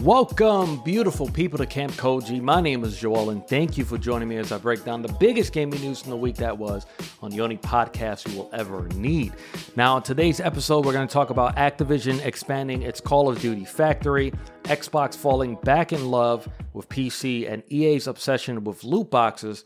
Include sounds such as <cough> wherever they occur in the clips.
Welcome, beautiful people, to Camp Koji. My name is Joel, and thank you for joining me as I break down the biggest gaming news from the week that was on the only podcast you will ever need. Now, in today's episode, we're going to talk about Activision expanding its Call of Duty factory, Xbox falling back in love with PC, and EA's obsession with loot boxes.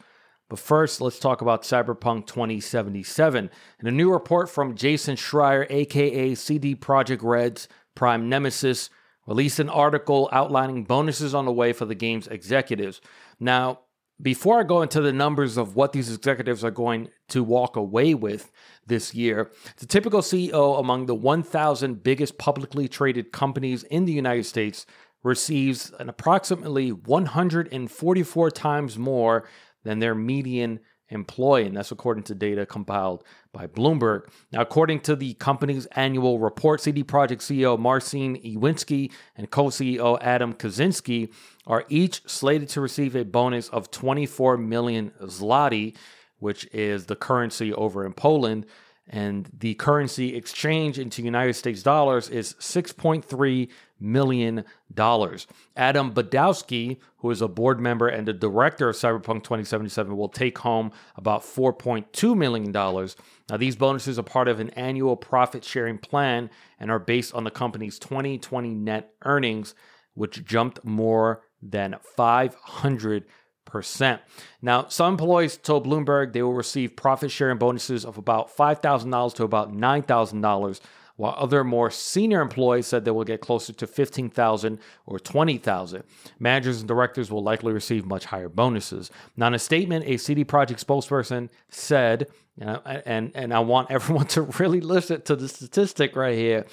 But first, let's talk about Cyberpunk 2077. In a new report from Jason Schreier, aka CD Projekt Red's prime nemesis, released an article outlining bonuses on the way for the game's executives. Now, before I go into the numbers of what these executives are going to walk away with this year, the typical CEO among the 1,000 biggest publicly traded companies in the United States receives an approximately 144 times more than their median employee, and that's according to data compiled by Bloomberg. Now, according to the company's annual report, CD Projekt CEO Marcin Iwinski and co-CEO Adam Kaczynski are each slated to receive a bonus of 24 million zloty, which is the currency over in Poland, and the currency exchange into United States dollars is 6.3 million dollars. Adam Badowski, who is a board member and the director of Cyberpunk 2077, will take home about 4.2 million dollars. Now these bonuses are part of an annual profit sharing plan and are based on the company's 2020 net earnings, which jumped more than 500 percent. Now, some employees told Bloomberg they will receive profit sharing bonuses of about $5,000 to about $9,000, while other more senior employees said they will get closer to 15,000 or 20,000. Managers and directors will likely receive much higher bonuses. Now, in a statement, a CD Projekt spokesperson said, and, and, I want <laughs> everyone to really listen to the statistic right here.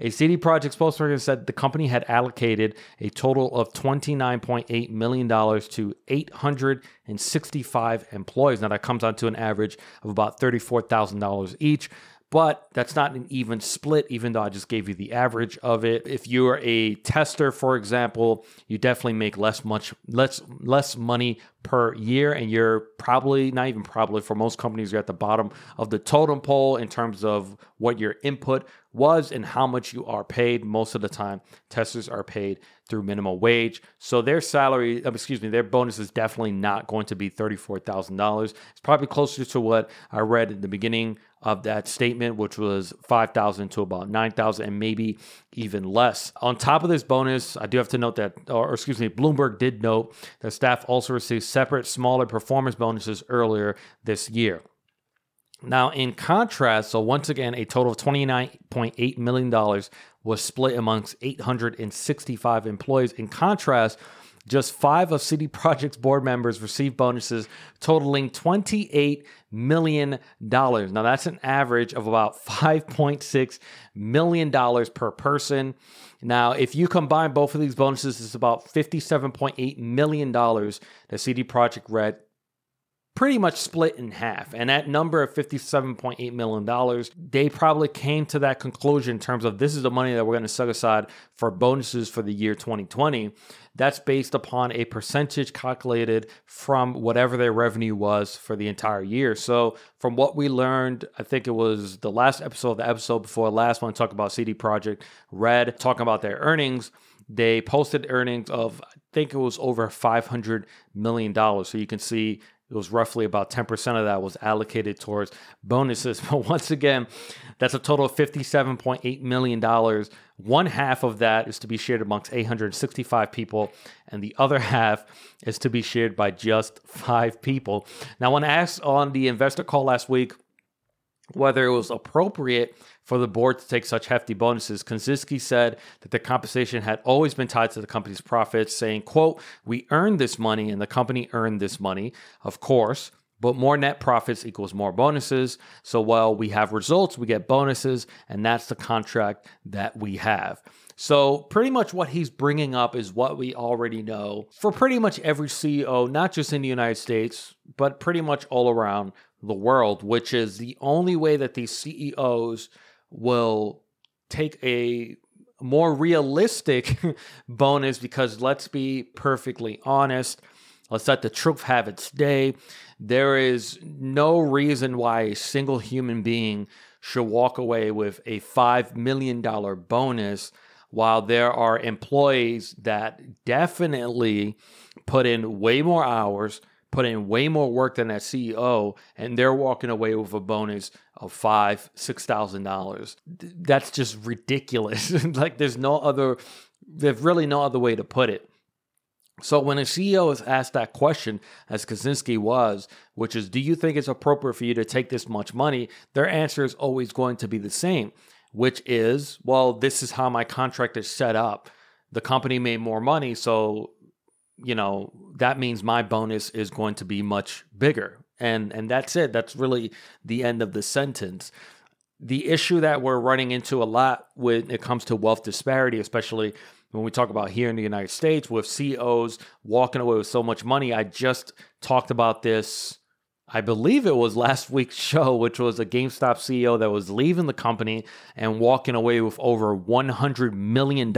A CD Projekt spokesperson said the company had allocated a total of $29.8 million to 865 employees. Now, that comes out to an average of about $34,000 each but that's not an even split, even though I just gave you the average of it. If you're a tester, for example, you definitely make less much less less money per year, and you're probably not even probably for most companies, you're at the bottom of the totem pole in terms of what your input was and how much you are paid. Most of the time, testers are paid through minimum wage, so their salary, um, excuse me, their bonus is definitely not going to be thirty-four thousand dollars. It's probably closer to what I read in the beginning of that statement, which was 5,000 to about 9,000 and maybe even less. On top of this bonus, I do have to note that, or excuse me, Bloomberg did note that staff also received separate, smaller performance bonuses earlier this year. Now, in contrast, so once again, a total of $29.8 million was split amongst 865 employees. In contrast, just five of CD <laughs> Projekt's board members received bonuses totaling $28 million. Now, that's an average of about $5.6 million per person. Now, if you combine both of these bonuses, it's about $57.8 million that CD Projekt Red pretty much split in half. And that number of $57.8 million, they probably came to that conclusion in terms of this is the money that we're going to set aside for bonuses for the year 2020. That's based upon a percentage calculated from whatever their revenue was for the entire year. So, from what we learned, I think it was the last episode, of the episode before last one, talk about CD Projekt Red, talking about their earnings. They posted earnings of, I think it was over $500 million. So you can see it was roughly about 10% of that was allocated towards bonuses. <laughs> But once again, that's a total of $57.8 million. One half of that is to be shared amongst 865 people, and the other half is to be shared by just five people. Now, when asked on the investor call last week whether it was appropriate for the board to take such hefty bonuses. Kaczynski said that the compensation had always been tied to the company's profits, saying, quote, we earned this money and the company earned this money, of course, but more net profits equals more bonuses. So while we have results, we get bonuses, and that's the contract that we have. So, pretty much what he's bringing up is what we already know for pretty much every CEO, not just in the United States, but pretty much all around the world, which is the only way that these CEOs will take a more realistic <laughs> bonus because let's be perfectly honest, let's let the truth have its day. There is no reason why a single human being should walk away with a $5 million bonus while there are employees that definitely put in way more hours, put in way more work than that CEO, and they're walking away with a bonus of five, six thousand dollars. That's just ridiculous. <laughs> like there's no other there's really no other way to put it. So when a CEO is asked that question, as Kaczynski was, which is, do you think it's appropriate for you to take this much money? Their answer is always going to be the same, which is, well, this is how my contract is set up. The company made more money, so you know that means my bonus is going to be much bigger, and and that's it. That's really the end of the sentence. The issue that we're running into a lot when it comes to wealth disparity, especially when we talk about here in the United States with CEOs walking away with so much money. I just talked about this, I believe it was last week's <laughs> show, which was a GameStop CEO that was leaving the company and walking away with over $100 million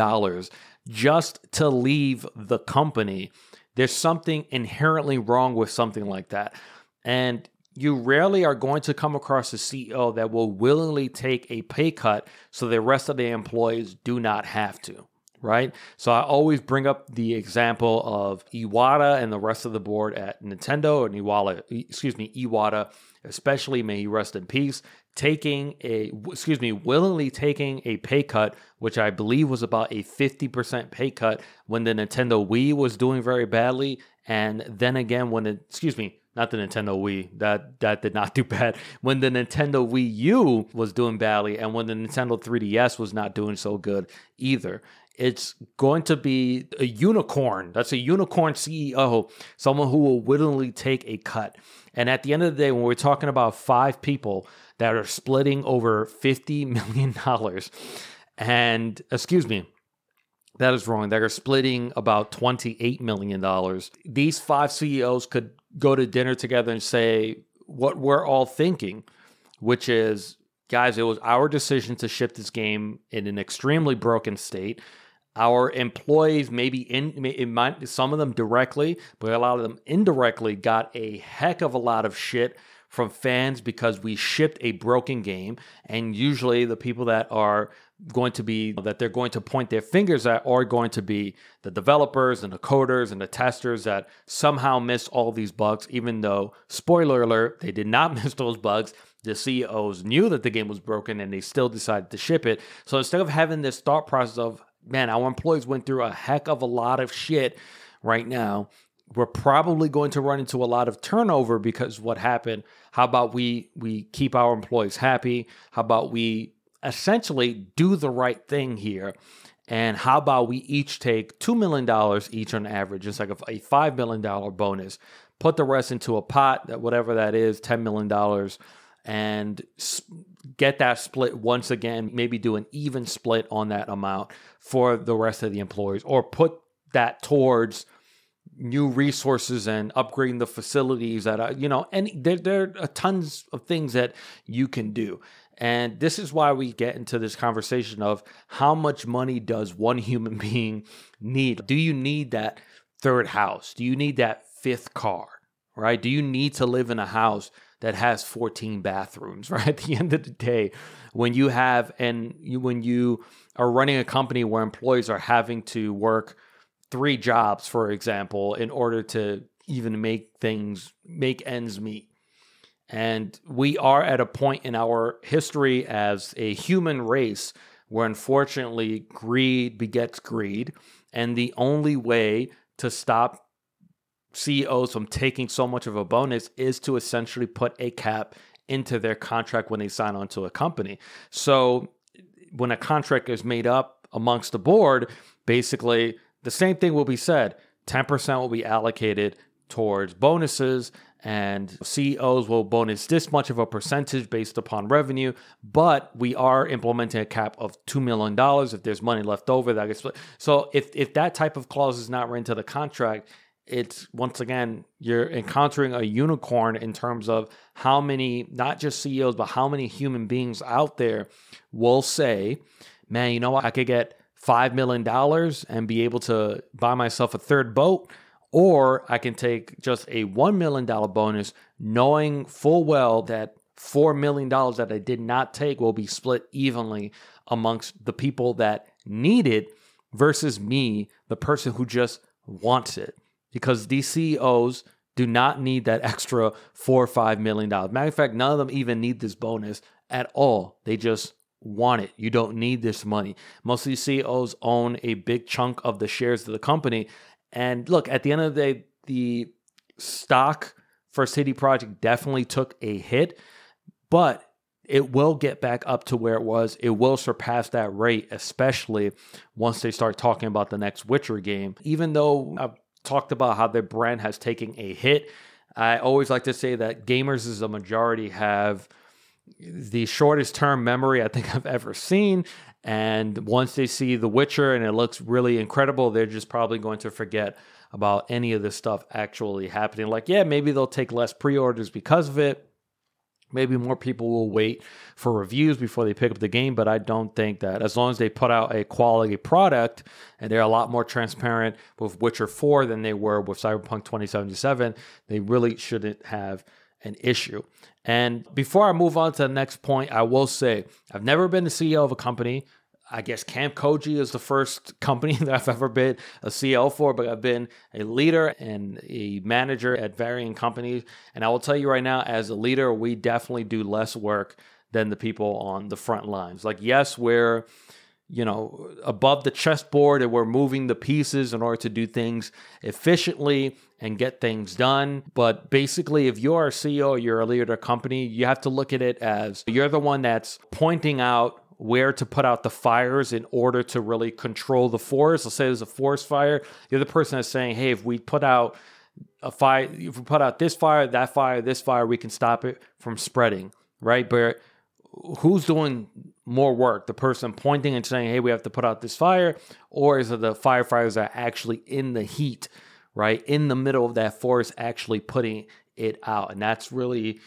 just to leave the company. There's something inherently wrong with something like that. And you rarely are going to come across a CEO that will willingly take a pay cut so the rest of the employees do not have to right? So I always bring up the example of Iwata and the rest of the board at Nintendo and Iwata, excuse me, Iwata, especially may he rest in peace, taking a excuse me, willingly taking a pay cut, which I believe was about a 50% pay cut when the Nintendo Wii was doing very badly, and then again when it, excuse me, not the Nintendo Wii. That that did not <laughs> do bad. When the Nintendo Wii U was doing badly, and when the Nintendo 3DS was not doing so good either it's going to be a unicorn. That's a unicorn CEO, someone who will willingly take a cut. And at the end of the day, when we're talking about five people that are splitting over $50 million, and excuse me, that is wrong. They're splitting about $28 million. These five CEOs could go to dinner together and say what we're all thinking, which is, guys, it was our decision to ship this game in an extremely broken state our employees maybe in it might some of them directly but a lot of them indirectly got a heck of a lot of shit from fans because we shipped a broken game and usually the people that are going to be that they're going to point their fingers at are going to be the developers and the coders and the testers that somehow missed all these bugs even though spoiler alert they did not <laughs> miss those bugs the CEOs knew that the game was broken and they still decided to ship it so instead of having this thought process of man, our employees went through a heck of a lot of shit right now. We're probably going to run into a lot of turnover because what happened. How about we we keep our employees happy? How about we essentially do the right thing here? And how about we each take $2 million each on average? It's like a, a $5 million bonus. Put the rest into a pot, that whatever that is, $10 million and get that split once again, maybe do an even split on that amount for the rest of the employees, or put that towards new resources and upgrading the facilities that are, you know, and there, there are tons of things that you can do. And this is why we get into this conversation of how much money does one <laughs> human being need? Do you need that third house? Do you need that fifth car? Right? Do you need to live in a house that has 14 bathrooms, <laughs> right? At the end of the day, when you have and you, when you are running a company where employees are having to work three jobs, for example, in order to even make things make ends meet. And we are at a point in our history as a human race where unfortunately greed begets greed. And the only way to stop CEOs from taking so much of a bonus is to essentially put a cap into their contract when they sign on to a company. So when a contract is made up amongst the board, basically the same thing will be said 10% will be allocated towards bonuses and CEOs will bonus this much of a percentage based upon revenue, but we are implementing a cap of $2 million. If there's money left over, that gets split. So if, if that type of clause is not written into the contract, it's once again you're encountering a unicorn in terms of how many not just CEOs but how many human beings out there will say, "Man, you know what? I could get 5 million dollars and be able to buy myself a third boat." Or I can take just a $1 million bonus, knowing full well that $4 million that I did not take will be split evenly amongst the people that need it versus me, the person who just wants it. Because these CEOs do not need that extra four or five million dollars. Matter of fact, none of them even need this bonus at all. They just want it. You don't need this money. Most of these CEOs own a big chunk of the shares of the company. And look, at the end of the day, the stock for CD Projekt definitely took a hit, but it will get back up to where it was. It will surpass that rate, especially once they start talking about the next Witcher game. Even though I've talked about how their brand has taken a hit, I always like to say that gamers as a majority have the shortest term memory I think <laughs> I've ever seen. And once they see The Witcher and it looks really incredible, they're just probably going to forget about any of this stuff actually happening. Like, yeah, maybe they'll take less pre orders because of it. Maybe more people will wait for reviews before they pick up the game, but I don't think that as long as they put out a quality product and they're a lot more transparent with Witcher 4 than they were with Cyberpunk 2077, they really shouldn't have an issue. And before I move on to the next point, I will say I've never been the CEO of a company. I guess Camp Koji is the first <laughs> company that I've ever been a CEO for, but I've been a leader and a manager at varying companies. And I will tell you right now, as a leader, we definitely do less work than the people on the front lines. Like, yes, we're you know, above the chessboard and we're moving the pieces in order to do things efficiently and get things done. But basically, if you're a CEO, you're a leader of a company, you have to look at it as you're the one that's pointing out where to put out the fires in order to really control the forest. Let's say there's a forest fire. You're the person that's saying, hey, if we put out a fire, if we put out this fire, that fire, this fire, we can stop it from spreading, right? But who's doing more work? The person pointing and saying, hey, we have to put out this fire, or is it the firefighters that are actually in the heat, right? In the middle of that forest, actually putting it out. And that's really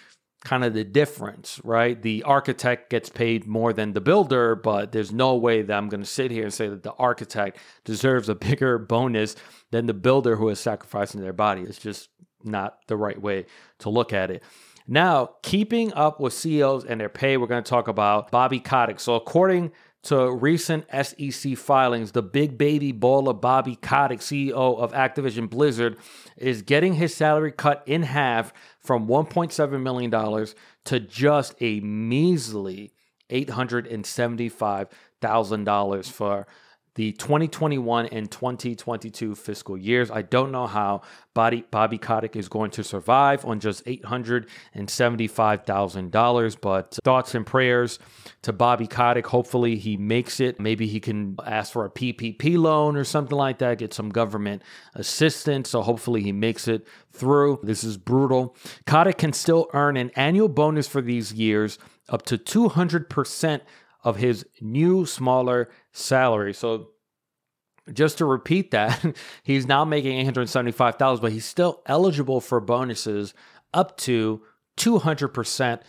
kind of the difference, right? The architect gets paid more than the builder, but there's no way that I'm going to sit here and say that the architect deserves a <laughs> bigger bonus than the builder who is sacrificing their body. It's just not the right way to look at it. Now, keeping up with CEOs and their pay, we're going to talk about Bobby Kotick. So, according to recent SEC filings, the big baby baller Bobby Kotick, CEO of Activision Blizzard, is getting his salary cut in half from $1.7 million to just a measly $875,000 for the 2021 and 2022 fiscal years. I don't know how Bobby, Bobby Kotick is going to survive on just $875,000, but thoughts and prayers to Bobby Kotick. Hopefully he makes it. Maybe he can ask for a PPP loan or something like that, get some government assistance. So hopefully he makes it through. This is brutal. Kotick can still earn an annual bonus for these years up to 200% of his new smaller salary. So just to repeat that, <laughs> he's now making 875,000 but he's still eligible for bonuses up to 200%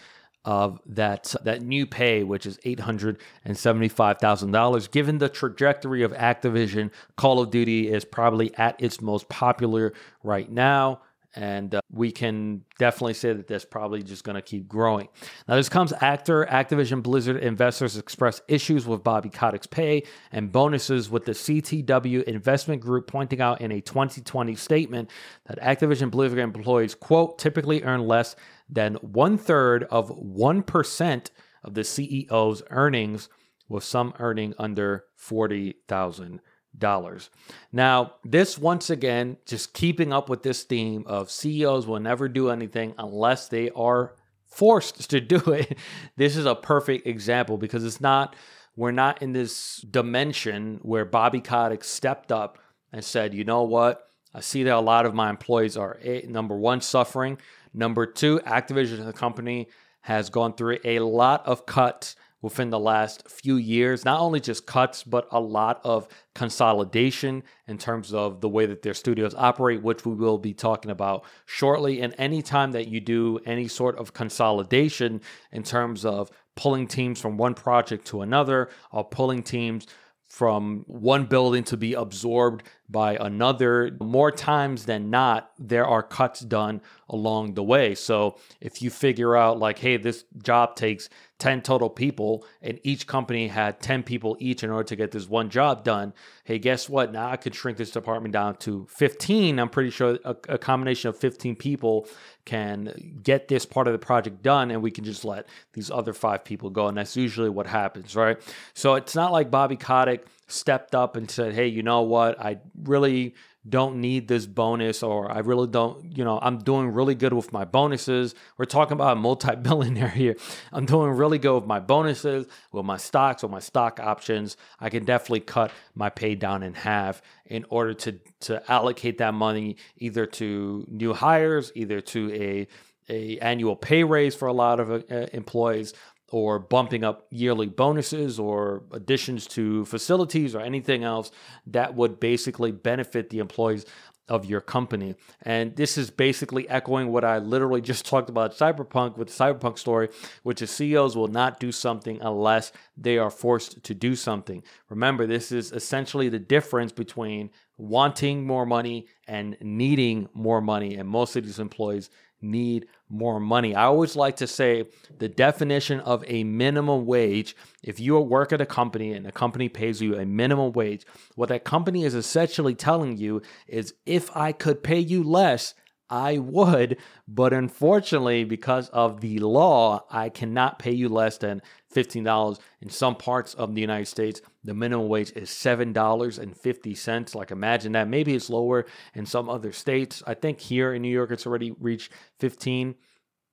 of that that new pay which is $875,000 given the trajectory of Activision Call of Duty is probably at its most popular right now and uh, we can definitely say that that's probably just going to keep growing. Now, this comes after Activision Blizzard investors expressed issues with Bobby Kotick's pay and bonuses, with the CTW investment group pointing out in a 2020 statement that Activision Blizzard employees, quote, typically earn less than one third of 1% of the CEO's earnings, with some earning under 40,000 dollars. Now, this once again, just keeping up with this theme of CEOs will never do anything unless they are forced <laughs> to do it. This is a perfect example because it's not, we're not in this dimension where Bobby Kotick stepped up and said, you know what? I see that a lot of my employees are a, number one, suffering. Number two, Activision, the company, has gone through a lot of cuts within the last few years, not only just cuts, but a lot of consolidation in terms of the way that their studios operate, which we will be talking about shortly. And anytime that you do any sort of consolidation in terms of pulling teams from one project to another or pulling teams from one building to be absorbed by another. More times than not, there are cuts done along the way. So if you figure out, like, hey, this job takes 10 total people and each company had 10 people each in order to get this one job done, hey, guess what? Now I could shrink this department down to 15. I'm pretty sure a, a combination of 15 people can get this part of the project done and we can just let these other five people go. And that's usually what happens, right? So it's not like Bobby Kotick stepped up and said, hey, you know what? I really don't need this bonus or I really don't, you know, I'm doing really good with my bonuses. We're talking about a multi-billionaire here. I'm doing really good with my bonuses, with my stocks, with my stock options. I can definitely cut my pay down in half in order to to allocate that money either to new hires, either to a a annual pay raise for a lot of uh, employees or bumping up yearly bonuses or additions to facilities or anything else that would basically benefit the employees of your company. And this is basically echoing what I literally <laughs> just talked about Cyberpunk with the Cyberpunk story, which is CEOs will not do something unless they are forced to do something. Remember, this is essentially the difference between wanting more money and needing more money. And most of these employees need more money. I always like to say the definition of a minimum wage, if you work at a company and a company pays you a minimum wage, what that company is essentially telling you is if I could pay you less, I would, but unfortunately, because of the law, I cannot pay you less than $15. In some parts of the United States, the minimum wage is $7.50. Like, imagine that. Maybe it's lower in some other states. I think here in New York, it's already reached 15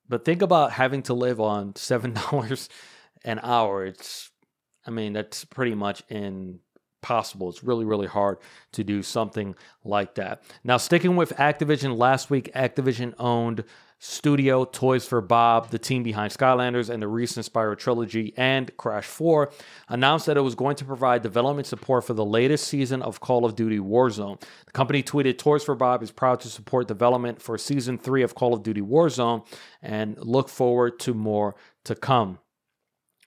But think about having to live on $7 <laughs> an hour. It's, I mean, that's pretty much in possible. It's really, really hard to do something like that. Now, sticking with Activision, last week, Activision owned Studio, Toys for Bob, the team behind Skylanders and the recent Spyro trilogy, and Crash 4, announced that it was going to provide development support for the latest season of Call of Duty Warzone. The company tweeted Toys for Bob is proud to support development for season 3 of Call of Duty Warzone and look forward to more to come.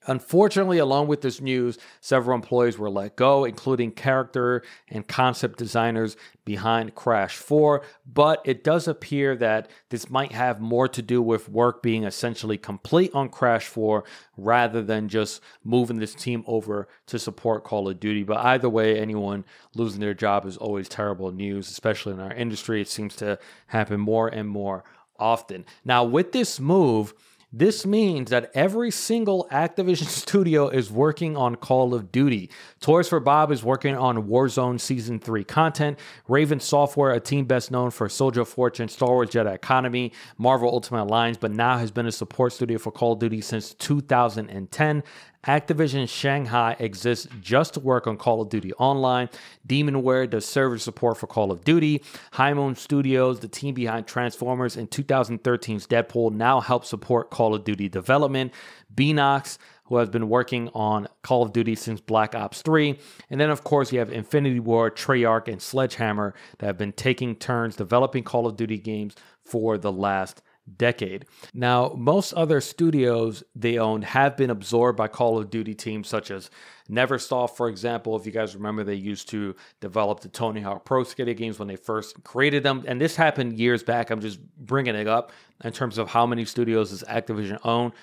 Unfortunately, along with this news, several employees were let go, including character and concept designers behind Crash 4. But it does appear that this might have more to do with work being essentially complete on Crash 4 rather than just moving this team over to support Call of Duty. But either way, anyone losing their job is always terrible news, especially in our industry. It seems to happen more and more often. Now, with this move, this means that every single Activision <laughs> studio is working on Call of Duty. Toys for Bob is working on Warzone Season 3 content. Raven Software, a team best known for Soldier Fortune, Star Wars Jedi Academy, Marvel Ultimate Alliance, but now has been a support studio for Call of Duty since 2010. Activision Shanghai exists just to work on Call of Duty Online. Demonware does server support for Call of Duty. High Moon Studios, the team behind Transformers and 2013's Deadpool, now helps support Call of Duty development. Beenox, who has been working on Call of Duty since Black Ops 3. And then, of course, you have Infinity Ward, Treyarch, and Sledgehammer that have been taking turns developing Call of Duty games for the last decade. Now, most other studios they owned have been absorbed by Call of Duty teams such as Neversoft, for example. If you guys remember, they used to develop the Tony Hawk Pro Skater games when they first created them. And this happened years back. I'm just bringing it up in terms of how many studios does Activision own.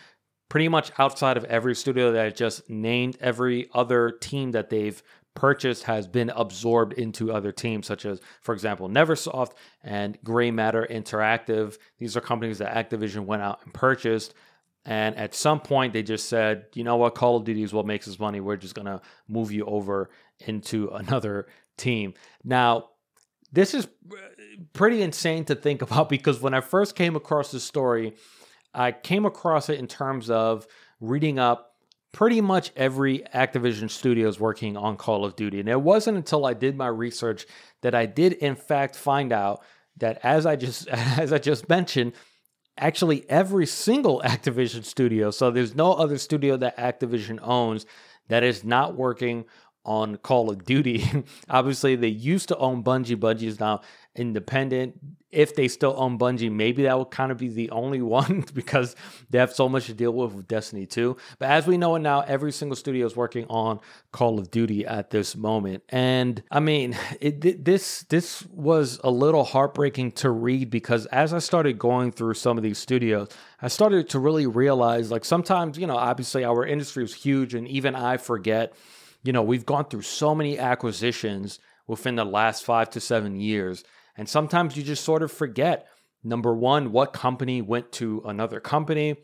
Pretty much outside of every studio that I just named, every other team that they've purchased has been absorbed into other teams, such as, for example, Neversoft and Gray Matter Interactive. These are companies that Activision went out and purchased. And at some point, they just said, you know what, Call of Duty is what makes us money. We're just going to move you over into <laughs> another team. Now, this is pretty insane to think <laughs> about because when I first came across this story, I came across it in terms of reading up pretty much every Activision studio is working on Call of Duty. And it wasn't until I did my research that I did in fact find out that as I just <laughs> as I just mentioned, actually every single Activision studio, so there's no other studio that Activision owns that is not working on Call of Duty. <laughs> Obviously, they used to own Bungie. Bungie is now independent. If they still own Bungie, maybe that would kind of be the only <laughs> one because they have so much to deal with with Destiny 2. But as we know it now, every single studio is working on Call of Duty at this moment. And I mean, <laughs> it, this this was a little heartbreaking to read because as I started going through some of these studios, I started to really realize like sometimes, you know, obviously our industry is huge and even I forget you know, we've gone through so many acquisitions within the last five to seven years. And sometimes you just sort of forget number one, what company went to another company.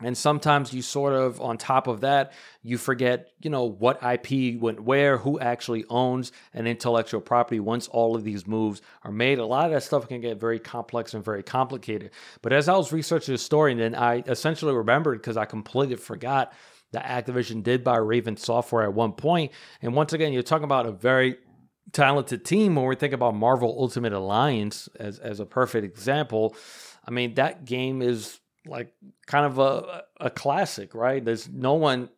And sometimes you sort of, on top of that, you forget, you know, what IP went where, who actually owns an intellectual property once all of these moves are made. A lot of that stuff can get very complex and very complicated. But as I was researching the story, and then I essentially remembered because I completely forgot that Activision did buy Raven Software at one point. And once again, you're talking about a very talented team when we think about Marvel Ultimate Alliance as, as a perfect example. I mean, that game is like kind of a, a classic, right? There's no one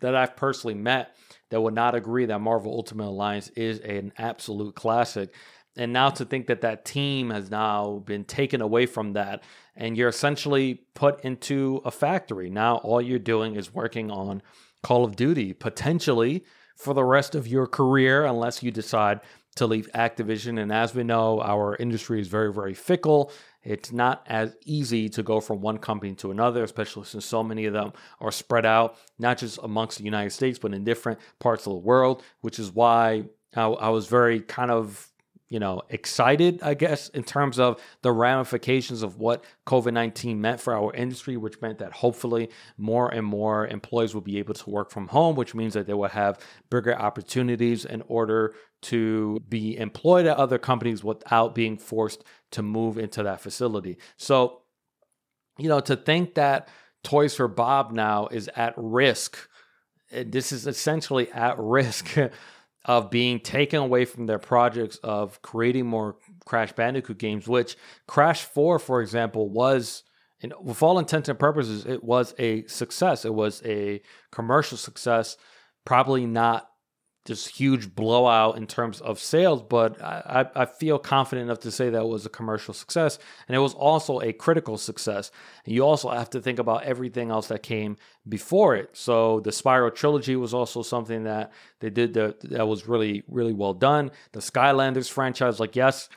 that I've personally met that would not agree that Marvel Ultimate Alliance is an absolute classic. And now to think that that team has now been taken away from that and you're essentially put into a factory. Now all you're doing is working on Call of Duty potentially for the rest of your career unless you decide to leave Activision. And as we know, our industry is very, very fickle. It's not as easy to go from one company to another, especially since so many of them are spread out, not just amongst the United States, but in different parts of the world, which is why I, I was very kind of you know, excited, I guess, in terms of the ramifications of what COVID 19 meant for our industry, which meant that hopefully more and more employees will be able to work from home, which means that they will have bigger opportunities in order to be employed at other companies without being forced to move into that facility. So, you know, to think that Toys for Bob now is at risk, this is essentially at risk. <laughs> of being taken away from their projects of creating more Crash Bandicoot games, which Crash 4, for example, was, with all intents and purposes, it was a success. It was a commercial success, probably not this huge blowout in terms of sales, but I, I feel confident enough to say that was a commercial success. And it was also a critical success. And you also have to think about everything else that came before it. So the Spyro trilogy was also something that they did that, that was really, really well done. The Skylanders franchise, like, yes,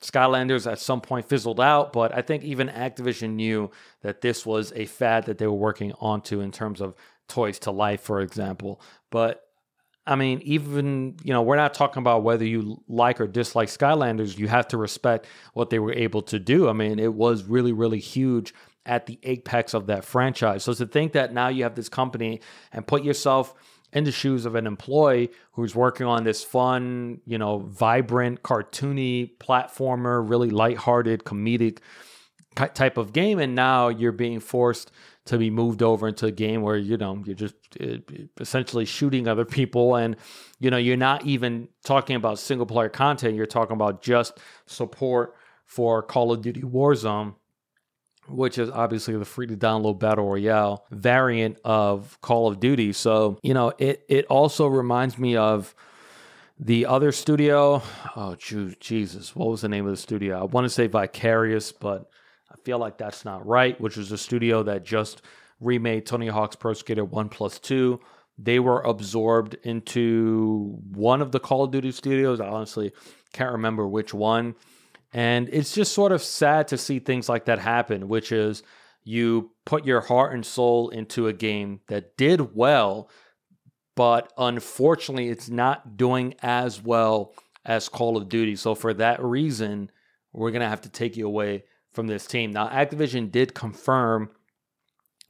Skylanders at some point fizzled out, but I think even Activision knew that this was a fad that they were working onto in terms of Toys to Life, for example. But I mean, even, you know, we're not talking about whether you like or dislike Skylanders. You have to respect what they were able to do. I mean, it was really, really huge at the apex of that franchise. So to think that now you have this company and put yourself in the shoes of an employee who's working on this fun, you know, vibrant, cartoony platformer, really lighthearted, comedic type of game, and now you're being forced to be moved over into a game where you know you're just uh, essentially shooting other people. And you know you're not even talking about single player content. You're talking about just support for Call of Duty Warzone which is obviously the free to download battle royale variant of Call of Duty. So you know it it also reminds me of the other studio. Oh Jesus what was the name of the studio? I want to say Vicarious but I feel like that's not right, which was a studio that just remade Tony Hawk's Pro Skater 1 plus 2. They were absorbed into one of the Call of Duty studios. I honestly can't remember which one. And it's just sort of sad to see things like that happen, which is you put your heart and soul into a game that did well, but unfortunately, it's not doing as well as Call of Duty. So, for that reason, we're going to have to take you away from this team. Now, Activision did confirm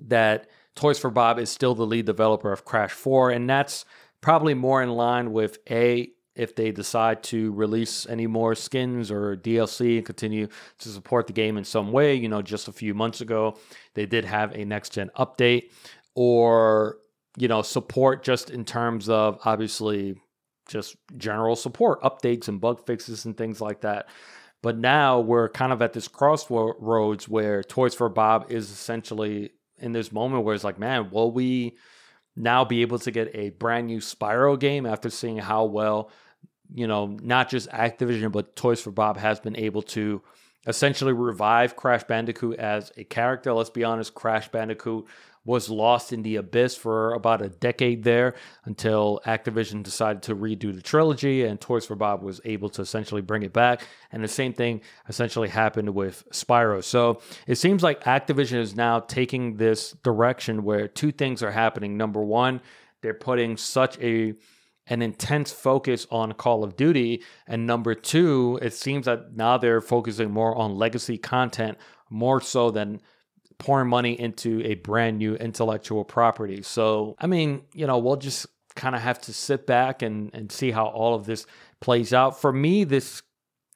that Toys for Bob is still the lead developer of Crash 4, and that's probably more in line with A, if they decide to release any more skins or DLC and continue to support the game in some way. You know, just a few months ago, they did have a next gen update, or, you know, support just in terms of obviously just general support, updates and bug fixes and things like that. But now we're kind of at this crossroads where Toys for Bob is essentially in this moment where it's like, man, will we now be able to get a brand new Spyro game after seeing how well, you know, not just Activision, but Toys for Bob has been able to essentially revive Crash Bandicoot as a character. Let's be honest, Crash Bandicoot was lost in the abyss for about a decade there until Activision decided to redo the trilogy and Toys for Bob was able to essentially bring it back. And the same thing essentially happened with Spyro. So it seems like Activision is now taking this direction where two things are happening. Number one, they're putting such a an intense focus on Call of Duty. And number two, it seems that now they're focusing more on legacy content more so than pouring money into a brand new intellectual property. So, I mean, you know, we'll just kind of have to sit back and, and see how all of this plays out. For me, this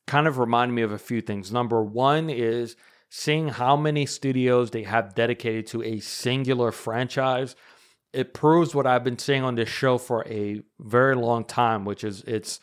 kind of reminded me of a few things. Number one is seeing how many studios they have dedicated to a singular franchise. It proves what I've been saying on this show for a very long time, which is it's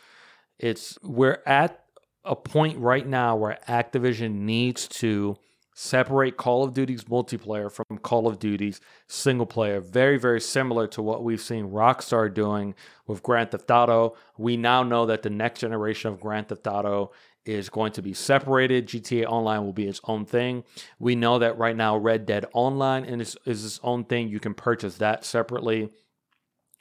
it's we're at a point right now where Activision needs to separate Call of Duty's multiplayer from Call of Duty's single player. Very, very similar to what we've seen Rockstar doing with Grand Theft Auto. We now know that the next generation of Grand Theft Auto is going to be separated. GTA Online will be its own thing. We know that right now Red Dead Online is, is its own thing. You can purchase that separately.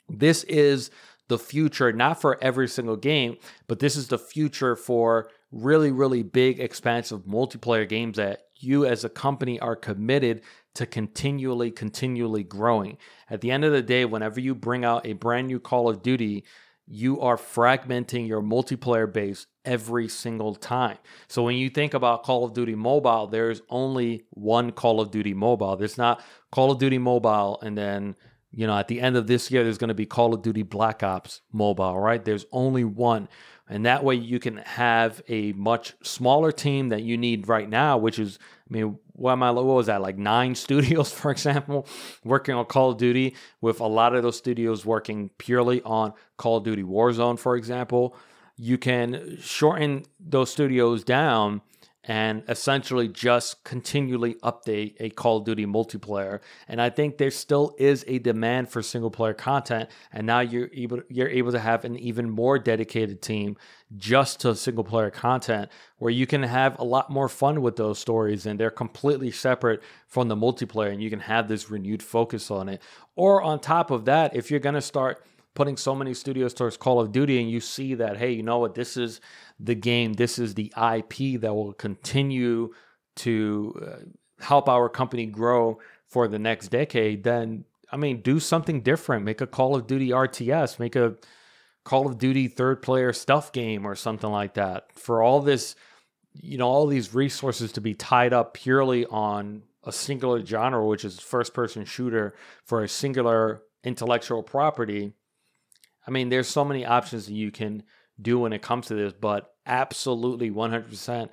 This is the future, not for every single game, but this is the future for really, really big, expansive multiplayer games that you as a company are committed to continually, continually growing. At the end of the day, whenever you bring out a brand new Call of Duty, you are fragmenting your multiplayer base every single time. So when you think about Call of Duty Mobile, there's only one Call of Duty Mobile. There's not Call of Duty Mobile and then you know, at the end of this year, there's going to be Call of Duty Black Ops Mobile, right? There's only one. And that way you can have a much smaller team that you need right now, which is, I mean, what am I, what was that, like nine <laughs> studios, for example, working on Call of Duty, with a lot of those studios working purely on Call of Duty Warzone, for example. You can shorten those studios down and essentially just continually update a Call of Duty multiplayer. And I think there still is a demand for single player content. And now you're able you're able to have an even more dedicated team just to single player content where you can have a lot more fun with those stories and they're completely separate from the multiplayer and you can have this renewed focus on it. Or on top of that, if you're gonna start putting so many studios towards Call of Duty and you see that, hey, you know what, this is the game, this is the IP that will continue to uh, help our company grow for the next decade, then I mean, do something different. Make a Call of Duty RTS, make a Call of Duty third player stuff game or something like that. For all this, you know, all these resources to be tied up purely on a singular genre, which is first person shooter for a singular intellectual property, I mean, there's so many options that you can do when it comes to this, but absolutely 100%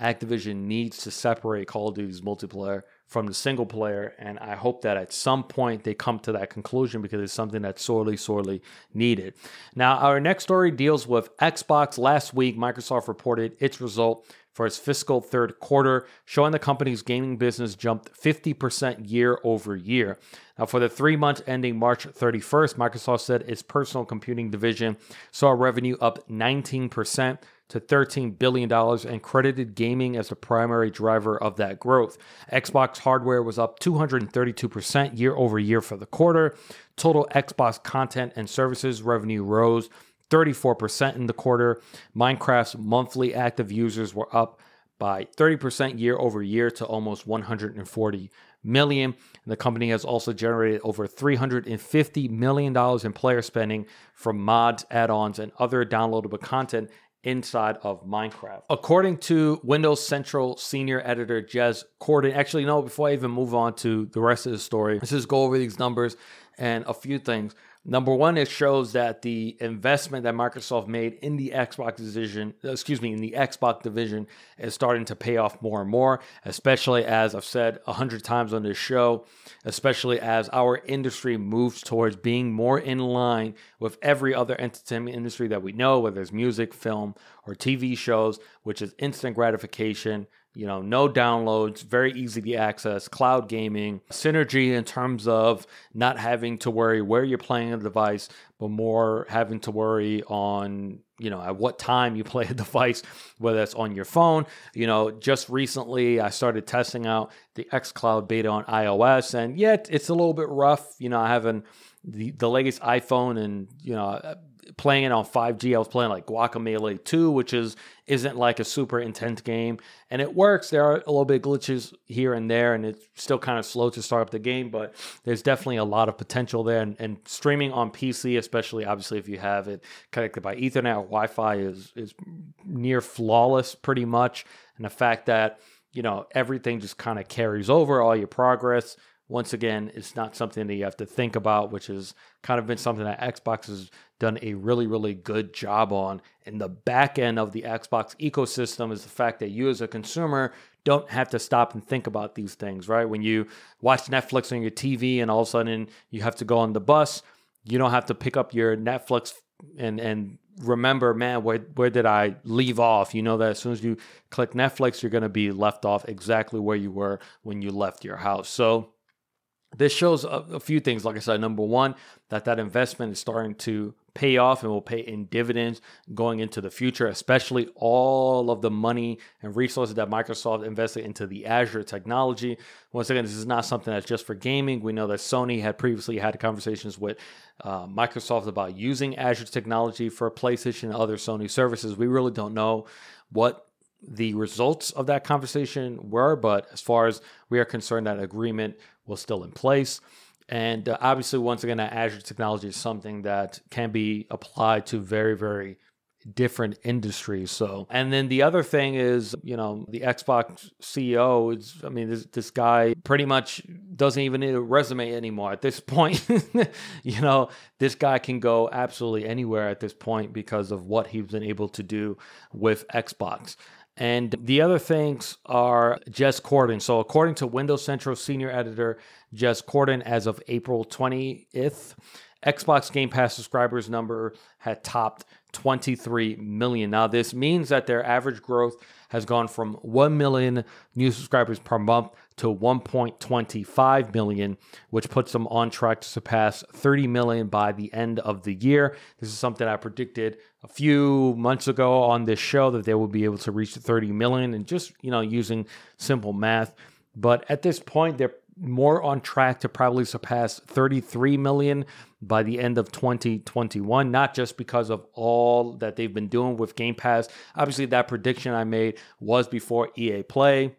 Activision needs to separate Call of Duty's multiplayer from the single player. And I hope that at some point they come to that conclusion because it's something that's sorely, sorely needed. Now, our next story deals with Xbox. Last week, Microsoft reported its result for its fiscal third quarter, showing the company's gaming business jumped 50% year over year. Now, for the three months ending March 31st, Microsoft said its personal computing division saw revenue up 19% to $13 billion and credited gaming as the primary driver of that growth. Xbox hardware was up 232% year over year for the quarter. Total Xbox content and services revenue rose 34% in the quarter. Minecraft's monthly active users were up by 30% year over year to almost 140 million. And the company has also generated over 350 million dollars in player spending from mods, add-ons, and other downloadable content inside of Minecraft. According to Windows Central senior editor Jez Corden, actually, no, before I even move on to the rest of the story, let's just go over these numbers and a few things. Number one, it shows that the investment that Microsoft made in the Xbox division, excuse me, in the Xbox division is starting to pay off more and more, especially as I've said a hundred times on this show, especially as our industry moves towards being more in line with every other entertainment industry that we know, whether it's music, film, or TV shows, which is instant gratification you know, no downloads, very easy to access, cloud gaming, synergy in terms of not having to worry where you're playing a device, but more having to worry on, you know, at what time you <laughs> play a device, whether that's on your phone. You know, just recently I started testing out the xCloud beta on iOS, and yet it's a little bit rough. You know, I haven't the, the latest iPhone and, you know, playing it on 5G. I was playing like Guacamelee 2, which is isn't like a super intense game, and it works. There are a little bit glitches here and there, and it's still kind of slow to start up the game, but there's definitely a lot of potential there. And, and streaming on PC, especially obviously if you have it connected by Ethernet or Wi-Fi, is is near flawless, pretty much. And the fact that you know everything just kind of carries over all your progress once again, it's not something that you have to think about, which has kind of been something that Xbox has done a really, really good job on. And the back end of the Xbox ecosystem is the fact that you, as a consumer, don't have to stop and think about these things, right? When you watch Netflix on your TV and all of a sudden you have to go on the bus, you don't have to pick up your Netflix and and remember, man, where where did I leave off? You know that as soon as you click Netflix, you're going to be left off exactly where you were when you left your house. So this shows a, a, few things. Like I said, number one, that that investment is starting to pay off and will pay in dividends going into the future, especially all of the money and resources that Microsoft invested into the Azure technology. Once again, this is not something that's just for gaming. We know that Sony had previously had conversations with uh, Microsoft about using Azure technology for PlayStation and other Sony services. We really don't know what the results of that conversation were, but as far as we are concerned, that agreement was still in place. And uh, obviously, once again, that Azure technology is something that can be applied to very, very different industries. So, and then the other thing is, you know, the Xbox CEO is, I mean, this, this guy pretty much doesn't even need a resume anymore at this <laughs> point. you know, this guy can go absolutely anywhere at this point because of what he's been able to do with Xbox. And the other things are Jez Corden. So, according to Windows Central senior editor Jez Corden, as of April 20th, Xbox Game Pass subscribers number had topped 23 million. Now, this means that their average growth has gone from 1 million new subscribers per month to 1.25 million, which puts them on track to surpass 30 million by the end of the year. This is something I predicted a few months ago on this show that they would be able to reach 30 million and just, you know, using simple math. But at this point, they're more on track to probably surpass 33 million by the end of 2021, not just because of all that they've been doing with Game Pass. Obviously, that prediction I made was before EA Play.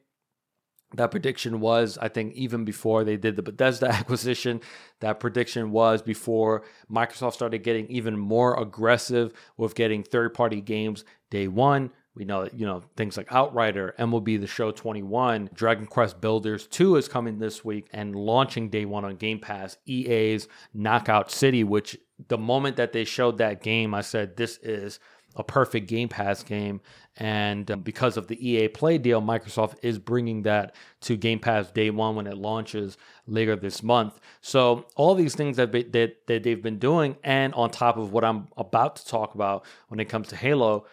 That prediction was, I think, even before they did the Bethesda <laughs> acquisition. That prediction was before Microsoft started getting even more aggressive with getting third party games day one. We know that, you know, things like Outrider, MLB The Show 21, Dragon Quest Builders 2 is coming this week and launching day one on Game Pass. EA's Knockout City, which the moment that they showed that game, I said, this is a perfect Game Pass game. And um, because of the EA Play deal, Microsoft is bringing that to Game Pass day one when it launches later this month. So all these things that, that, that they've been doing, and on top of what I'm about to talk about when it comes to Halo,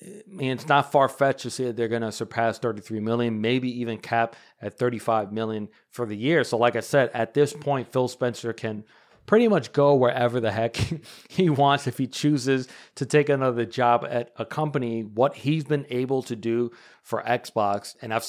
I mean, it's not far fetched to say that they're going to surpass 33 million, maybe even cap at 35 million for the year. So, like I said, at this point, Phil Spencer can pretty much go wherever the heck <laughs> he wants if he chooses to take another job at a company. What he's been able to do for Xbox, and I've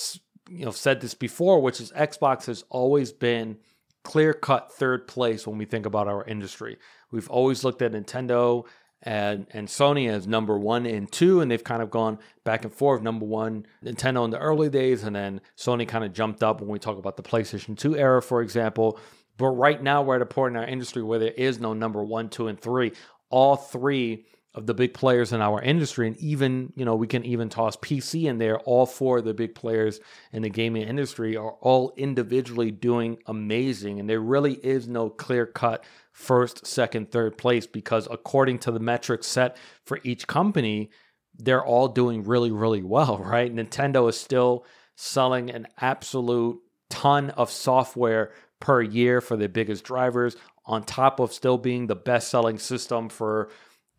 you know said this before, which is Xbox has always been clear cut third place when we think about our industry. We've always looked at Nintendo and and Sony as number one and two, and they've kind of gone back and forth. Number one, Nintendo in the early days, and then Sony kind of jumped up when we talk about the PlayStation 2 era, for example. But right now, we're at a point in our industry where there is no number one, two, and three. All three of the big players in our industry, and even you know we can even toss PC in there. All four of the big players in the gaming industry are all individually doing amazing, and there really is no clear cut first, second, third place because according to the metrics set for each company, they're all doing really, really well, <laughs> right? Nintendo is still selling an absolute ton of software per year for their biggest drivers, on top of still being the best selling system for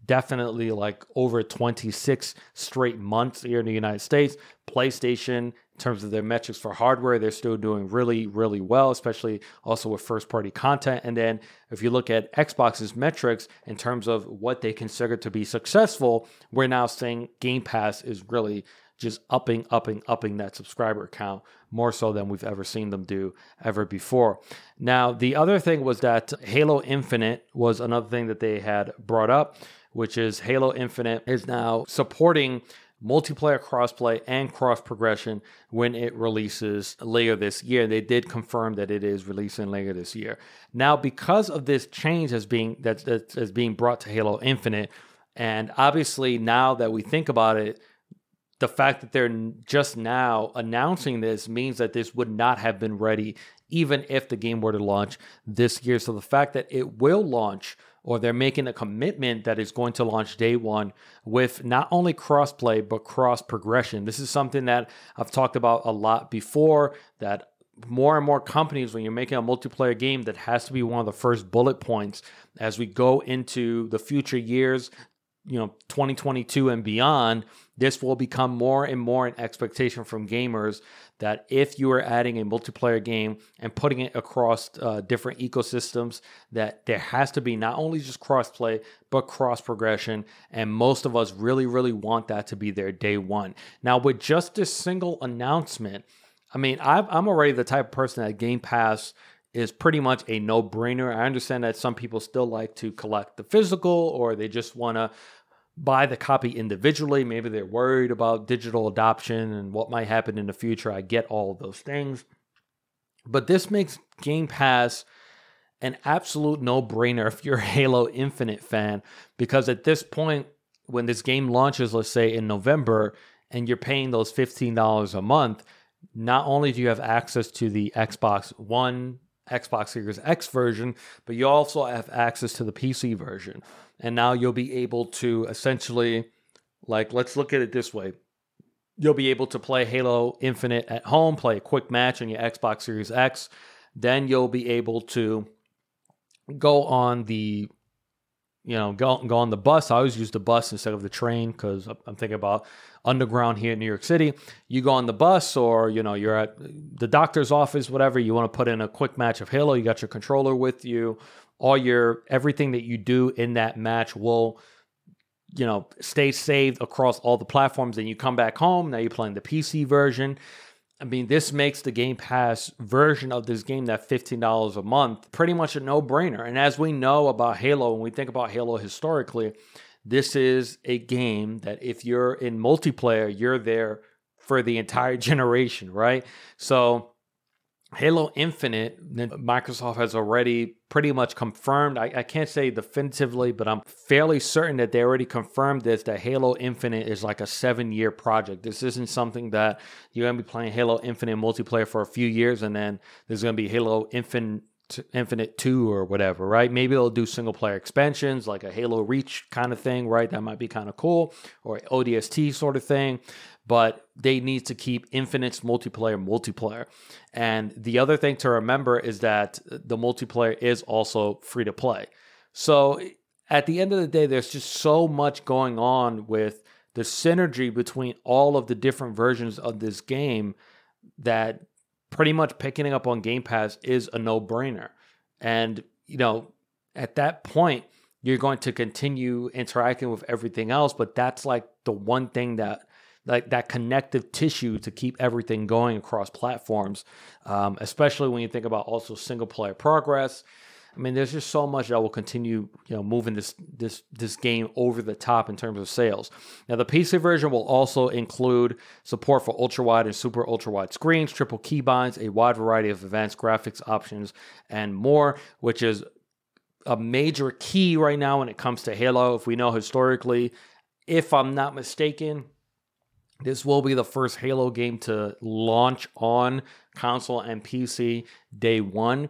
definitely like over 26 straight months here in the United States. PlayStation in terms of their metrics for hardware, they're still doing really, really well, especially also with first party content. And then if you look at Xbox's metrics in terms of what they consider to be successful, we're now saying Game Pass is really just upping, upping, upping that subscriber count more so than we've ever seen them do ever before. Now, the other thing was that Halo Infinite was another thing that they had brought up, which is Halo Infinite is now supporting multiplayer crossplay and cross progression when it releases later this year. They did confirm that it is releasing later this year. Now, because of this change as being that's, that's being brought to Halo Infinite, and obviously now that we think about it, the fact that they're just now announcing this means that this would not have been ready even if the game were to launch this year. So the fact that it will launch or they're making a commitment that is going to launch day one with not only crossplay but cross progression. This is something that I've talked about a lot before that more and more companies when you're making a multiplayer game that has to be one of the first bullet points as we go into the future years you know 2022 and beyond this will become more and more an expectation from gamers that if you are adding a multiplayer game and putting it across uh, different ecosystems that there has to be not only just crossplay but cross progression and most of us really really want that to be there day one now with just this single announcement i mean i'm already the type of person that game pass is pretty much a no brainer. I understand that some people still like to collect the physical or they just want to buy the copy individually. Maybe they're worried about digital adoption and what might happen in the future. I get all of those things. But this makes Game Pass an absolute no brainer if you're a Halo Infinite fan, because at this point, when this game launches, let's say in November, and you're paying those $15 a month, not only do you have access to the Xbox One, Xbox Series X version, but you also have access to the PC version. And now you'll be able to essentially, like, let's look at it this way. You'll be able to play Halo Infinite at home, play a quick match on your Xbox Series X. Then you'll be able to go on the you know, go go on the bus. I always use the bus instead of the train because I'm thinking about underground here in New York City. You go on the bus, or you know, you're at the doctor's office, whatever. You want to put in a quick match of Halo. You got your controller with you. All your everything that you do in that match will, you know, stay saved across all the platforms. and you come back home. Now you're playing the PC version. I mean, this makes the Game Pass version of this game, that $15 a month, pretty much a no brainer. And as we know about Halo, when we think about Halo historically, this is a game that if you're in multiplayer, you're there for the entire <laughs> generation, right? So Halo Infinite, Microsoft has already pretty much confirmed. I, I, can't say definitively, but I'm fairly certain that they already confirmed this that Halo Infinite is like a seven year project. This isn't something that you're going to be playing Halo Infinite multiplayer for a few years and then there's going to be Halo Infinite. Infinite 2 or whatever, right? Maybe they'll do single player expansions like a Halo Reach kind of thing, right? That might be kind of cool, or ODST sort of thing but they need to keep Infinite's multiplayer multiplayer. And the other thing to remember is that the multiplayer is also free to play. So at the end of the day, there's just so much going on with the synergy between all of the different versions of this game that pretty much picking up on Game Pass is a no brainer. And, you know, at that point, you're going to continue interacting with everything else, but that's like the one thing that like that connective tissue to keep everything going across platforms, um, especially when you think about also single player progress. I mean, there's just so much that will continue, you know, moving this this this game over the top in terms of sales. Now, the PC version will also include support for ultra wide and super ultra wide screens, triple keybinds, a wide variety of advanced graphics options, and more, which is a major key right now when it comes to Halo. If we know historically, if I'm not mistaken, this will be the first Halo game to launch on console and PC day one.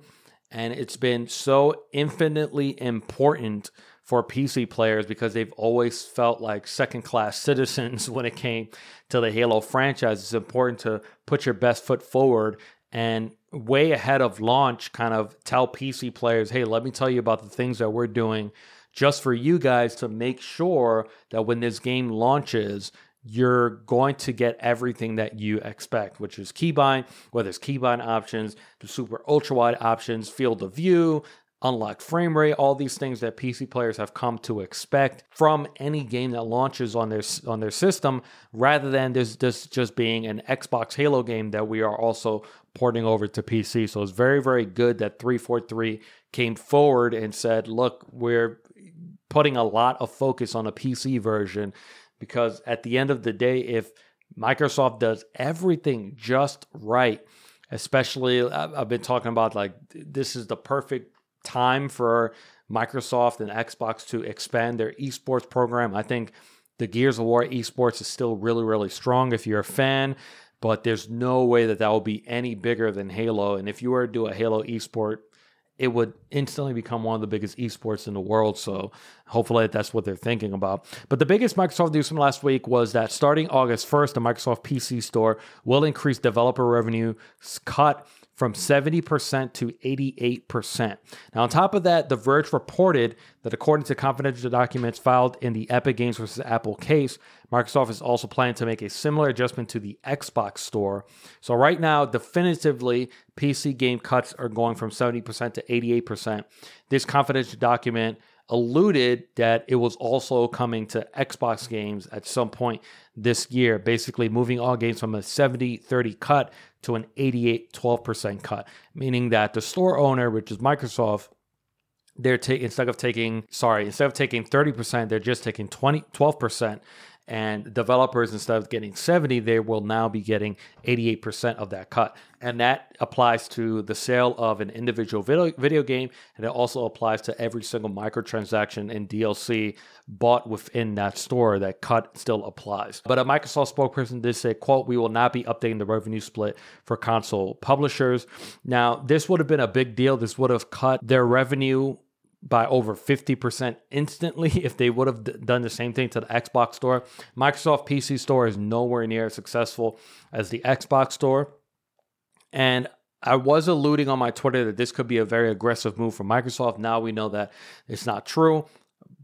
And it's been so infinitely important for PC players because they've always felt like second class <laughs> citizens when it came to the Halo franchise. It's important to put your best foot forward and way ahead of launch kind of tell PC players, hey, let me tell you about the things that we're doing just for you guys to make sure that when this game launches, you're going to get everything that you expect, which is keybind, whether it's keybind options, the super ultra wide options, field of view, unlocked frame rate, all these things that PC players have come to expect from any game that launches on their on their system, rather than this, this just being an Xbox Halo game that we are also porting over to PC. So it's very, very good that 343 came forward and said, look, we're putting a lot of focus on a PC version because at the end of the day, if Microsoft does everything just right, especially uh, I've been talking about like this is the perfect time for Microsoft and Xbox to expand their esports program. I think the Gears of War esports is still really, really strong if you're a fan, but there's no way that that will be any bigger than Halo. And if you were to do a Halo esport, it would instantly become one of the biggest esports in the world. So hopefully that's what they're thinking about. But the biggest Microsoft news from last week was that starting August 1st, the Microsoft PC Store will increase developer revenue cut from 70% to 88%. Now, on top of that, The Verge reported that according to confidential documents filed in the Epic Games versus Apple case, Microsoft is also planning to make a similar adjustment to the Xbox Store. So, right now, definitively, PC game cuts are going from 70% to 88%. This confidential document alluded that it was also coming to Xbox games at some point this year, basically moving all games from a 70 30 cut to an 88 12% cut, meaning that the store owner, which is Microsoft, they're taking instead of taking sorry instead of taking 30% they're just taking 20 12% and developers instead of getting 70 they will now be getting 88% of that cut. And that applies to the sale of an individual video, video game and it also applies to every single microtransaction and dlc bought within that store that cut still applies. But a microsoft spokesperson did say quote we will not be updating the revenue split for console publishers. Now this would have been a big deal. This would have cut their revenue by over 50% instantly <laughs> if they would have d- done the same thing to the Xbox store. Microsoft PC store is nowhere near as successful as the Xbox store. And I was alluding on my Twitter that this could be a very aggressive move from Microsoft. Now we know that it's not true.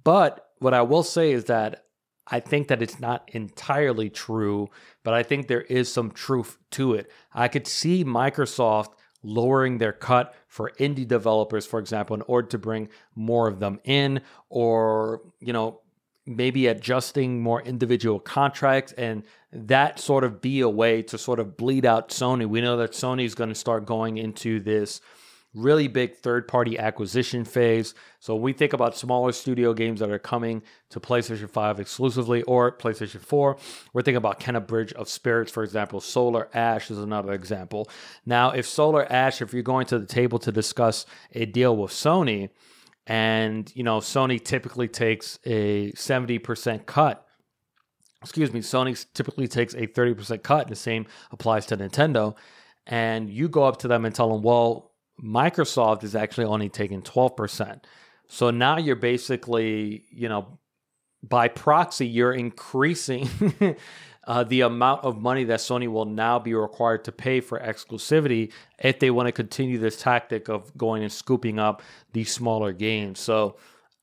But what I will say is that I think that it's not entirely true, but I think there is some truth to it. I could see Microsoft lowering their cut for indie developers, for example, in order to bring more of them in, or, you know, maybe adjusting more individual contracts and that sort of be a way to sort of bleed out Sony. We know that Sony is going to start going into this really big third party acquisition phase. So we think about smaller studio games that are coming to PlayStation 5 exclusively or PlayStation 4. We're thinking about Kena Bridge of Spirits, for example. Solar Ash is another example. Now, if Solar Ash, if you're going to the table to discuss a deal with Sony, and you know, Sony typically takes a 70% cut excuse me, Sony typically takes a 30% cut. And the same applies to Nintendo. And you go up to them and tell them, well, Microsoft is actually only taking 12%. So now you're basically, you know, by proxy, you're increasing <laughs> uh, the amount of money that Sony will now be required to pay for exclusivity if they want to continue this tactic of going and scooping up these smaller games. So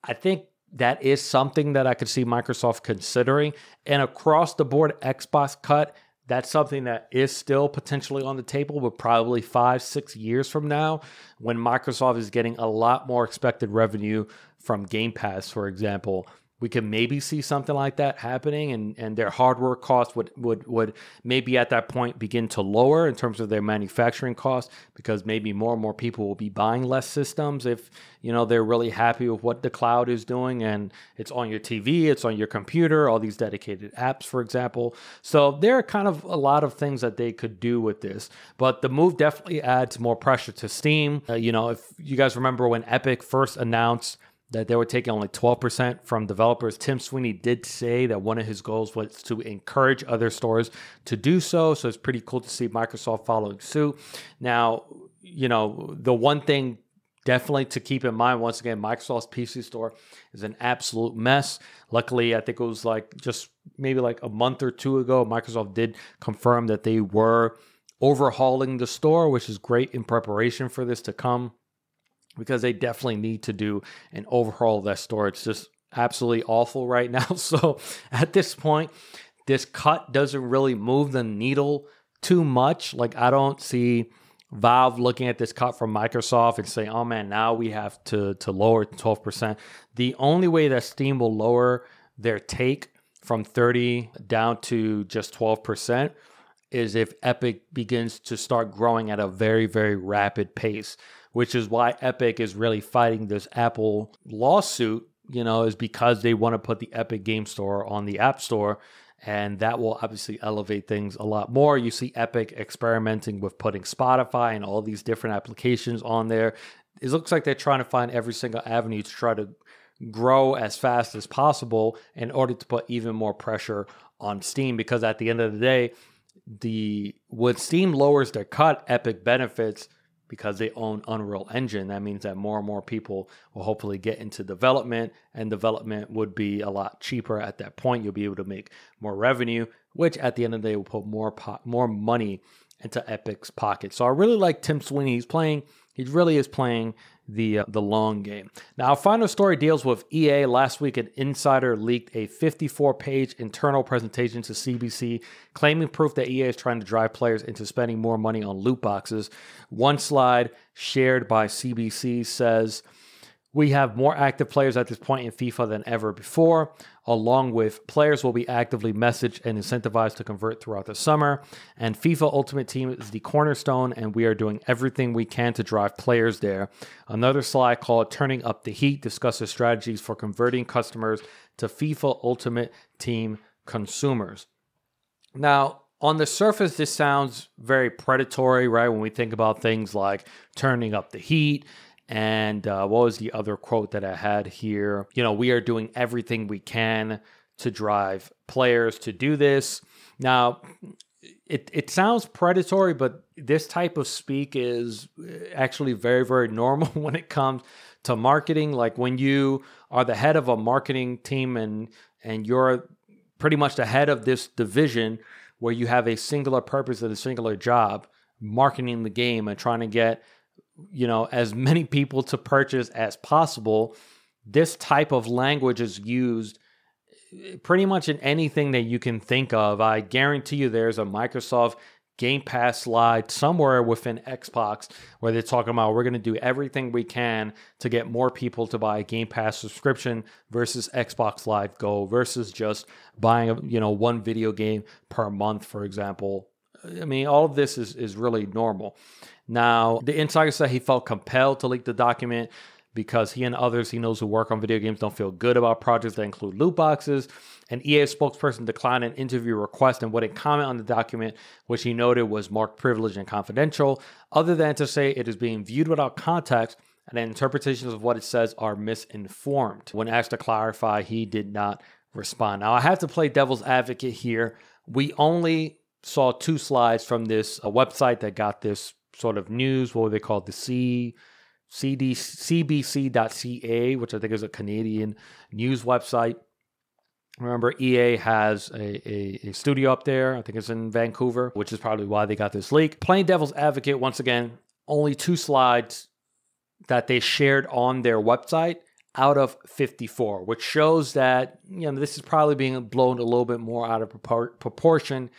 I think that is something that I could see Microsoft considering. And across the board, Xbox cut that's something that is still potentially on the table, but probably five, six years from now, when Microsoft is getting a lot more expected revenue from Game Pass, for example, we could maybe see something like that happening and, and their hardware costs would, would would maybe at that point begin to lower in terms of their manufacturing costs because maybe more and more people will be buying less systems if you know they're really happy with what the cloud is doing and it's on your TV, it's on your computer, all these dedicated apps, for example. So there are kind of a lot of things that they could do with this, but the move definitely adds more pressure to Steam. Uh, you know, if you guys remember when Epic first announced that they were taking only 12% from developers. Tim Sweeney did say that one of his goals was to encourage other stores to do so. So it's pretty cool to see Microsoft following suit. Now, you know, the one thing definitely to keep in mind once again microsoft's pc store is an absolute mess luckily i think it was like just maybe like a month or two ago microsoft did confirm that they were overhauling the store which is great in preparation for this to come because they definitely need to do an overhaul of that store. It's just absolutely awful right now. <laughs> So at this point, this cut doesn't really move the needle too much. Like I don't see Valve looking at this cut from Microsoft and saying, "Oh man, now we have to to lower 12%." The only way that Steam will lower their take from 30 down to just 12% is if Epic begins to start growing at a very very rapid pace, which is why Epic is really fighting this Apple lawsuit, you know, is because they want to put the Epic Game Store on the App Store and that will obviously elevate things a lot more. You see Epic experimenting with putting Spotify and all these different applications on there. It looks like they're trying to find every single avenue to try to grow as fast as possible in order to put even more pressure on Steam because at the end of the day, the when Steam lowers their cut, Epic benefits because they own Unreal Engine. That means that more and more people will hopefully get into development, and development would be a lot cheaper at that point. You'll be able to make more revenue, which at the end of the day will put more po- more money into Epic's pocket. So I really like Tim Sweeney. He's playing. He really is playing the uh, the long game. Now, our final story deals with EA. Last week, an insider leaked a 54-page internal presentation to CBC, claiming proof that EA is trying to drive players into spending more money on loot boxes. One slide shared by CBC says. We have more active players at this point in FIFA than ever before, along with players will be actively messaged and incentivized to convert throughout the summer. And FIFA Ultimate Team is the cornerstone, and we are doing everything we can to drive players there. Another slide called Turning Up the Heat discusses strategies for converting customers to FIFA Ultimate Team consumers. Now, on the surface, this sounds very predatory, right? When we think about things like turning up the heat and uh, what was the other quote that I had here? You know, we are doing everything we can to drive players to do this. Now, it, it sounds predatory, but this type of speak is actually very, very normal <laughs> when it comes to marketing. Like when you are the head of a marketing team and and you're pretty much the head of this division where you have a singular purpose and a singular job, marketing the game and trying to get you know as many people to purchase as possible this type of language is used eh, pretty much in anything that you can think of. I guarantee you there's a microsoft game pass slide somewhere within xbox where they're talking about we're going to do everything we can to get more people to buy a game pass subscription versus xbox live go versus just buying a, you know one video game per month for example. I mean all of this is, is really normal now, the insider said he felt compelled to leak the document because he and others he knows who work on video games don't feel good about projects that include loot boxes. An EA spokesperson declined an interview request and wouldn't comment on the document, which he noted was marked privileged and confidential, other than to say it is being viewed without context and interpretations of what it says are misinformed. When asked to clarify, he did not respond. Now, I have to play devil's advocate here. We only saw two slides from this website that got this sort of news. What they called? The C. CD, CBC.ca, which I think is a Canadian news website. Remember, EA has a, a, a, studio up there. I think it's in Vancouver, which is probably why they got this leak. Playing devil's advocate, once again, only two slides that they shared on their website out of 54, which shows that you know this is probably being blown a little bit more out of propor- proportion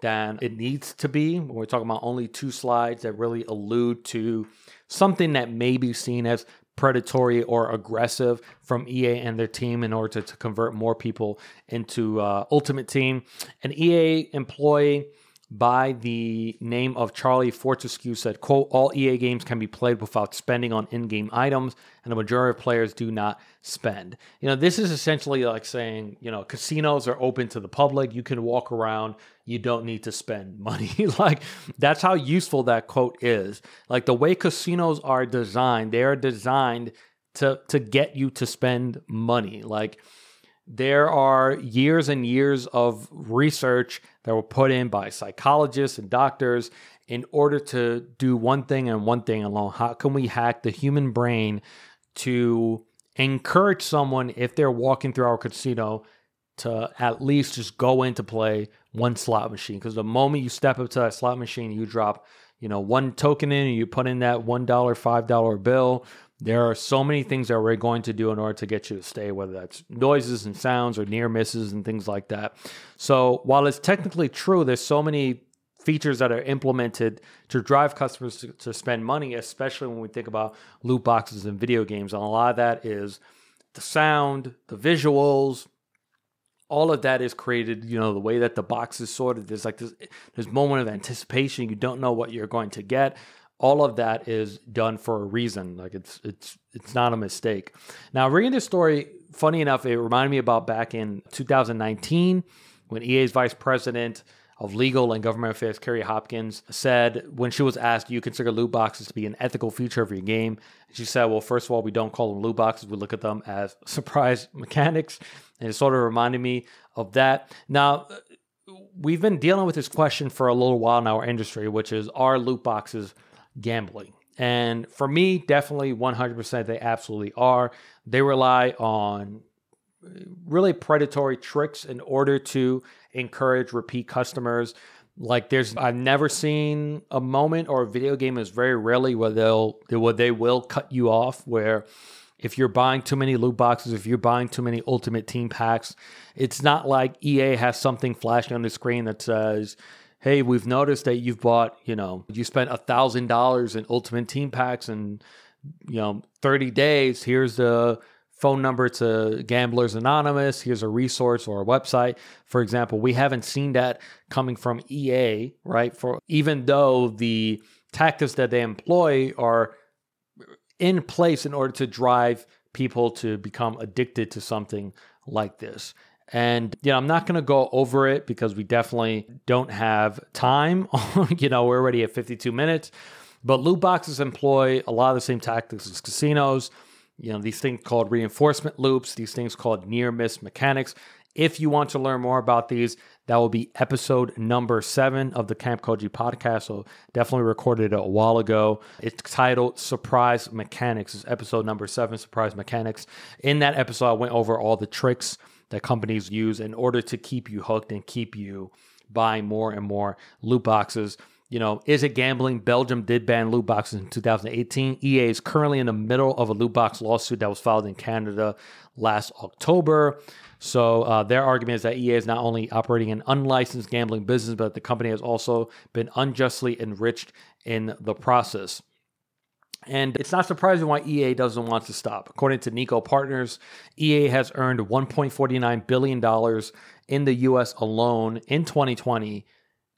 than it needs to be. We're talking about only two slides that really allude to something that may be seen as predatory or aggressive from EA and their team in order to, to convert more people into uh, Ultimate Team. An EA employee by the name of Charlie Fortescue said, quote, all EA games can be played without spending on in-game items, and the majority of players do not spend. You know, this is essentially like saying, you know, casinos are open to the public. You can walk around, you don't need to spend <laughs> money. like that's how useful that quote is. Like the way casinos are designed, they are designed to to get you to spend money. Like there are years and years of research that were put in by psychologists and doctors in order to do one thing and one thing alone. How can we hack the human brain to encourage someone if they're walking through our casino to at least just go in to play one slot machine? Because the moment you step up to that slot machine, you drop, you know, one token in and you put in that $1, $5 bill There are so many things that we're going to do in order to get you to stay, whether that's noises and sounds or near misses and things like that. So while it's technically true, there's so many features that are implemented to drive customers to, to, spend money, especially when we think about loot boxes and video games. And a lot of that is the sound, the visuals, all of that is created, you know, the way that the box is sorted. There's like this, this moment of anticipation. You don't know what you're going to get all of that is done for a reason. Like it's it's it's not a mistake. Now reading this story, funny enough, it reminded me about back in 2019 when EA's vice president of legal and government affairs, Kerry Hopkins, said when she was asked, "Do you consider loot boxes to be an ethical feature of your game?" She said, "Well, first of all, we don't call them loot boxes; we look at them as <laughs> surprise mechanics." And it sort of reminded me of that. Now, we've been dealing with this question for a little while in our industry, which is, are loot boxes gambling. And for me, definitely 100% they absolutely are. They rely on uh, really predatory tricks in order to encourage repeat customers. Like there's I've never seen a moment or a video game is very rarely where they'll where they will cut you off where if you're buying too many loot boxes, if you're buying too many ultimate team packs, it's not like EA has something flashing on the screen that says hey, we've noticed that you've bought, you know, you spent a thousand dollars in Ultimate Team packs and you know 30 days. Here's the phone number to Gamblers Anonymous. Here's a resource or a website. For example, we haven't seen that coming from EA, right? For even though the tactics that they employ are in place in order to drive people to become addicted to something like this. And, you know, I'm not going to go over it because we definitely don't have time. <laughs> you know, we're already at 52 minutes. But loot boxes employ a lot of the same tactics as casinos. You know, these things called reinforcement loops, these things called near miss mechanics. If you want to learn more about these, that will be episode number seven of the Camp Koji podcast. So definitely recorded a while ago. It's titled Surprise Mechanics. It's episode number seven, Surprise Mechanics. In that episode, I went over all the tricks that companies use in order to keep you hooked and keep you buying more and more loot boxes. You know, is it gambling? Belgium did ban loot boxes in 2018. EA is currently in the middle of a loot box lawsuit that was filed in Canada last October. So uh, their argument is that EA is not only operating an unlicensed gambling business, but the company has also been unjustly enriched in the process. And it's not surprising why EA doesn't want to stop. According to Niko Partners, EA has earned $1.49 billion in the US alone in 2020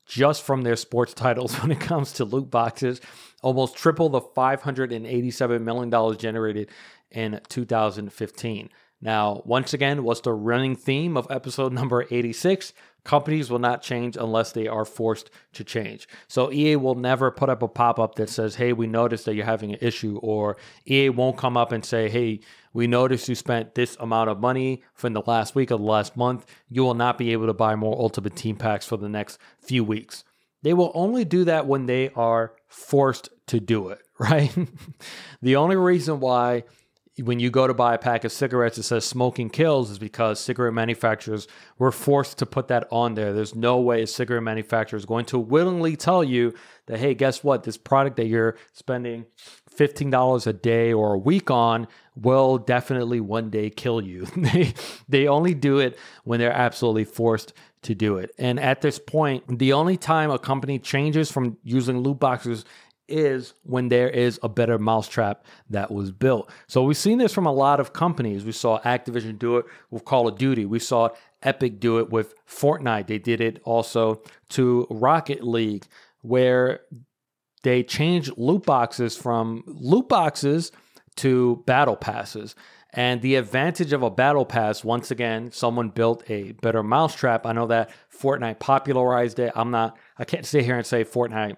just from their sports <laughs> titles when it comes to loot boxes, almost triple the $587 million generated in 2015. Now, once again, what's the running theme of episode <laughs> number 86? Companies will not change unless they are forced to change. So EA will never put up a pop up that says, hey, we noticed that you're having an issue, or EA won't come up and say, hey, we noticed you spent this amount of money from the last week or the last month. You will not be able to buy more Ultimate Team Packs for the next few weeks. They will only do that when they are forced to do it, <laughs> right? the only reason why when you go to buy a pack of cigarettes it says smoking kills is because cigarette manufacturers were forced to put that on there. There's no way a cigarette manufacturer is going to willingly tell you that hey guess what? This product that you're spending $15 a day or a week on will definitely one day kill you. <laughs> They they only do it when they're absolutely forced to do it. And at this point the only time a company changes from using loot boxes is when there is a better mousetrap that was built. So we've seen this from a lot of companies. We saw Activision do it with Call of Duty. We saw Epic do it with Fortnite. They did it also to Rocket League, where they changed loot boxes from loot boxes to battle passes. And the advantage of a battle pass, once again, someone built a better mousetrap. I know that Fortnite popularized it. I'm not, I can't sit here and say Fortnite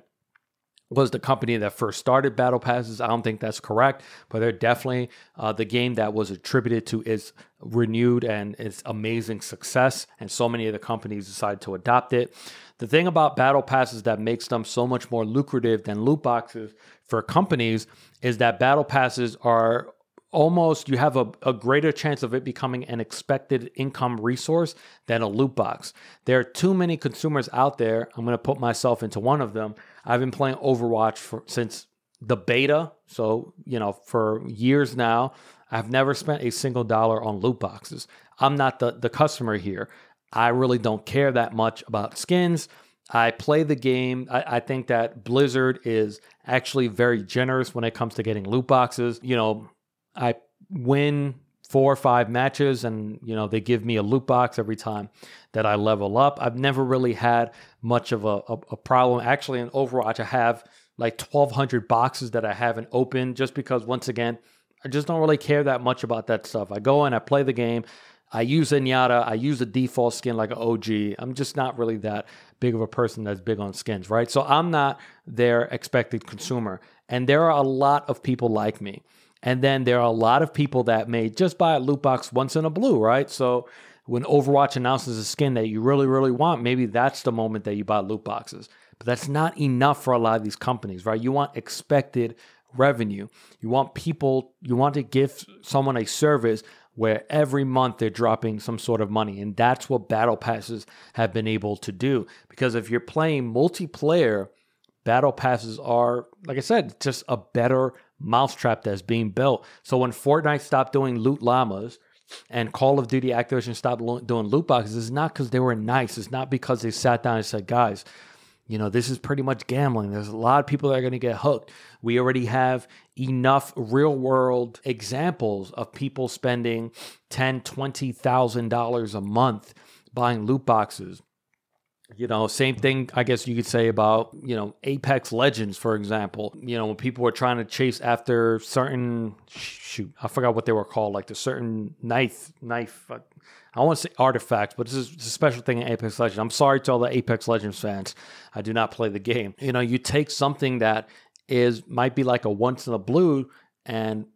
was the company that first started battle passes. I don't think that's correct, but they're definitely uh, the game that was attributed to its renewed and its amazing success. And so many of the companies decided to adopt it. The thing about battle passes that makes them so much more lucrative than loot boxes for companies is that battle passes are almost you have a, a greater chance of it becoming an expected income resource than a loot box. There are too many consumers out there. I'm going to put myself into one of them I've been playing Overwatch for since the beta. So, you know, for years now, I've never spent a single dollar on loot boxes. I'm not the, the customer here. I really don't care that much about skins. I play the game. I, I, think that Blizzard is actually very generous when it comes to getting loot boxes. You know, I win four or five matches and, you know, they give me a loot box every time that I level up. I've never really had much of a, a, a problem. Actually, in Overwatch, I have like 1,200 boxes that I haven't opened just because, once again, I just don't really care that much about that stuff. I go in, I play the game. I use Zenyatta. I use a default skin like an OG. I'm just not really that big of a person that's big on skins, right? So I'm not their expected consumer. And there are a lot of people like me. And then there are a lot of people that may just buy a loot box once in a blue, right? So when Overwatch announces a skin that you really, really want, maybe that's the moment that you buy loot boxes. But that's not enough for a lot of these companies, right? You want expected revenue. You want people, you want to give someone a service where every month they're dropping some sort of money. And that's what battle passes have been able to do. Because if you're playing multiplayer, battle passes are, like I said, just a better mousetrap that's being built. So when Fortnite stopped doing loot llamas, and Call of Duty Activision stopped doing loot boxes, it's not because they were nice. It's not because they sat down and said, guys, you know, this is pretty much gambling. There's a lot of people that are going to get hooked. We already have enough real world examples of people spending ten, twenty thousand dollars a month buying loot boxes. You know, same thing I guess you could say about, you know, Apex Legends, for example. You know, when people were trying to chase after certain shoot, I forgot what they were called, like the certain knife knife uh, I want to say artifacts, but this is a special thing in Apex Legends. I'm sorry to all the Apex Legends fans. I do not play the game. You know, you take something that is might be like a once in a blue and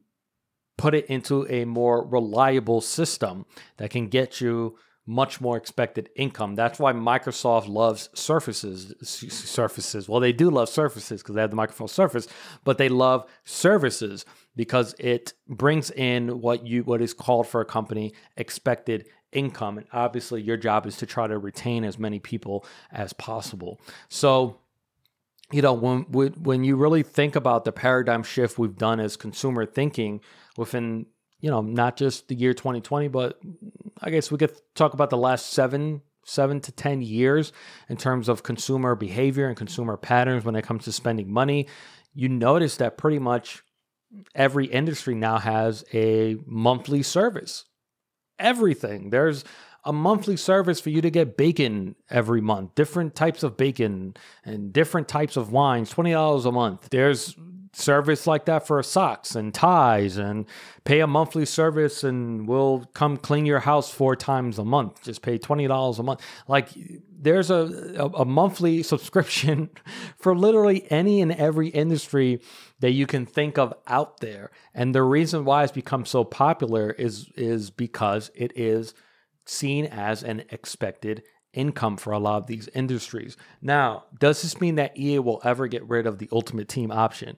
put it into a more reliable system that can get you much more expected income. That's why Microsoft loves Surfaces. Surfaces. Well, they do love Surfaces because they have the Microsoft Surface, but they love services because it brings in what you what is called for a company expected income. And obviously, your job is to try to retain as many people as possible. So, you know, when when you really think about the paradigm shift we've done as consumer thinking within, you know, not just the year 2020, but I guess we could talk about the last seven seven to 10 years in terms of consumer behavior and consumer patterns when it comes to spending money, you notice that pretty much every industry now has a monthly service everything. There's a monthly service for you to get bacon every month, different types of bacon and different types of wines, $20 a month. There's service like that for socks and ties and pay a monthly service and we'll come clean your house four times a month. Just pay $20 a month. Like there's a, a, a monthly <laughs> subscription for literally any and every industry that you can think of out there. And the reason why it's become so popular is is because it is seen as an expected income for a lot of these industries. Now does this mean that ea will ever get rid of the ultimate team option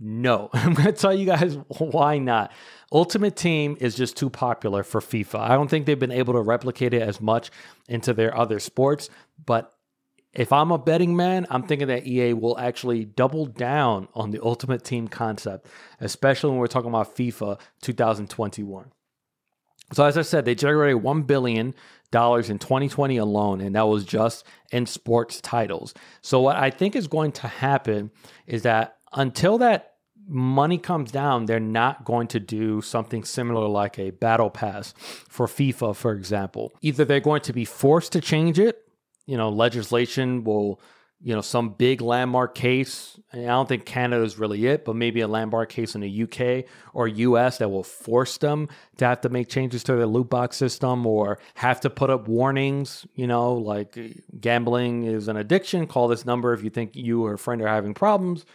no. <laughs> I'm going to tell you guys <laughs> why not. Ultimate Team is just too popular for FIFA. I don't think they've been able to replicate it as much into their other sports. But if I'm a betting man, I'm thinking that EA will actually double down on the Ultimate Team concept, especially when we're talking about FIFA 2021. So as I said, they generated $1 billion in 2020 alone, and that was just in sports titles. So what I think is going to happen is that until that money comes down, they're not going to do something similar like a battle pass for FIFA, for example. Either they're going to be forced to change it, you know, legislation will, you know, some big landmark case. I don't think Canada is really it, but maybe a landmark case in the UK or US that will force them to have to make changes to their loot box system or have to put up warnings, you know, like gambling is an addiction. Call this number if you think you or a friend are having problems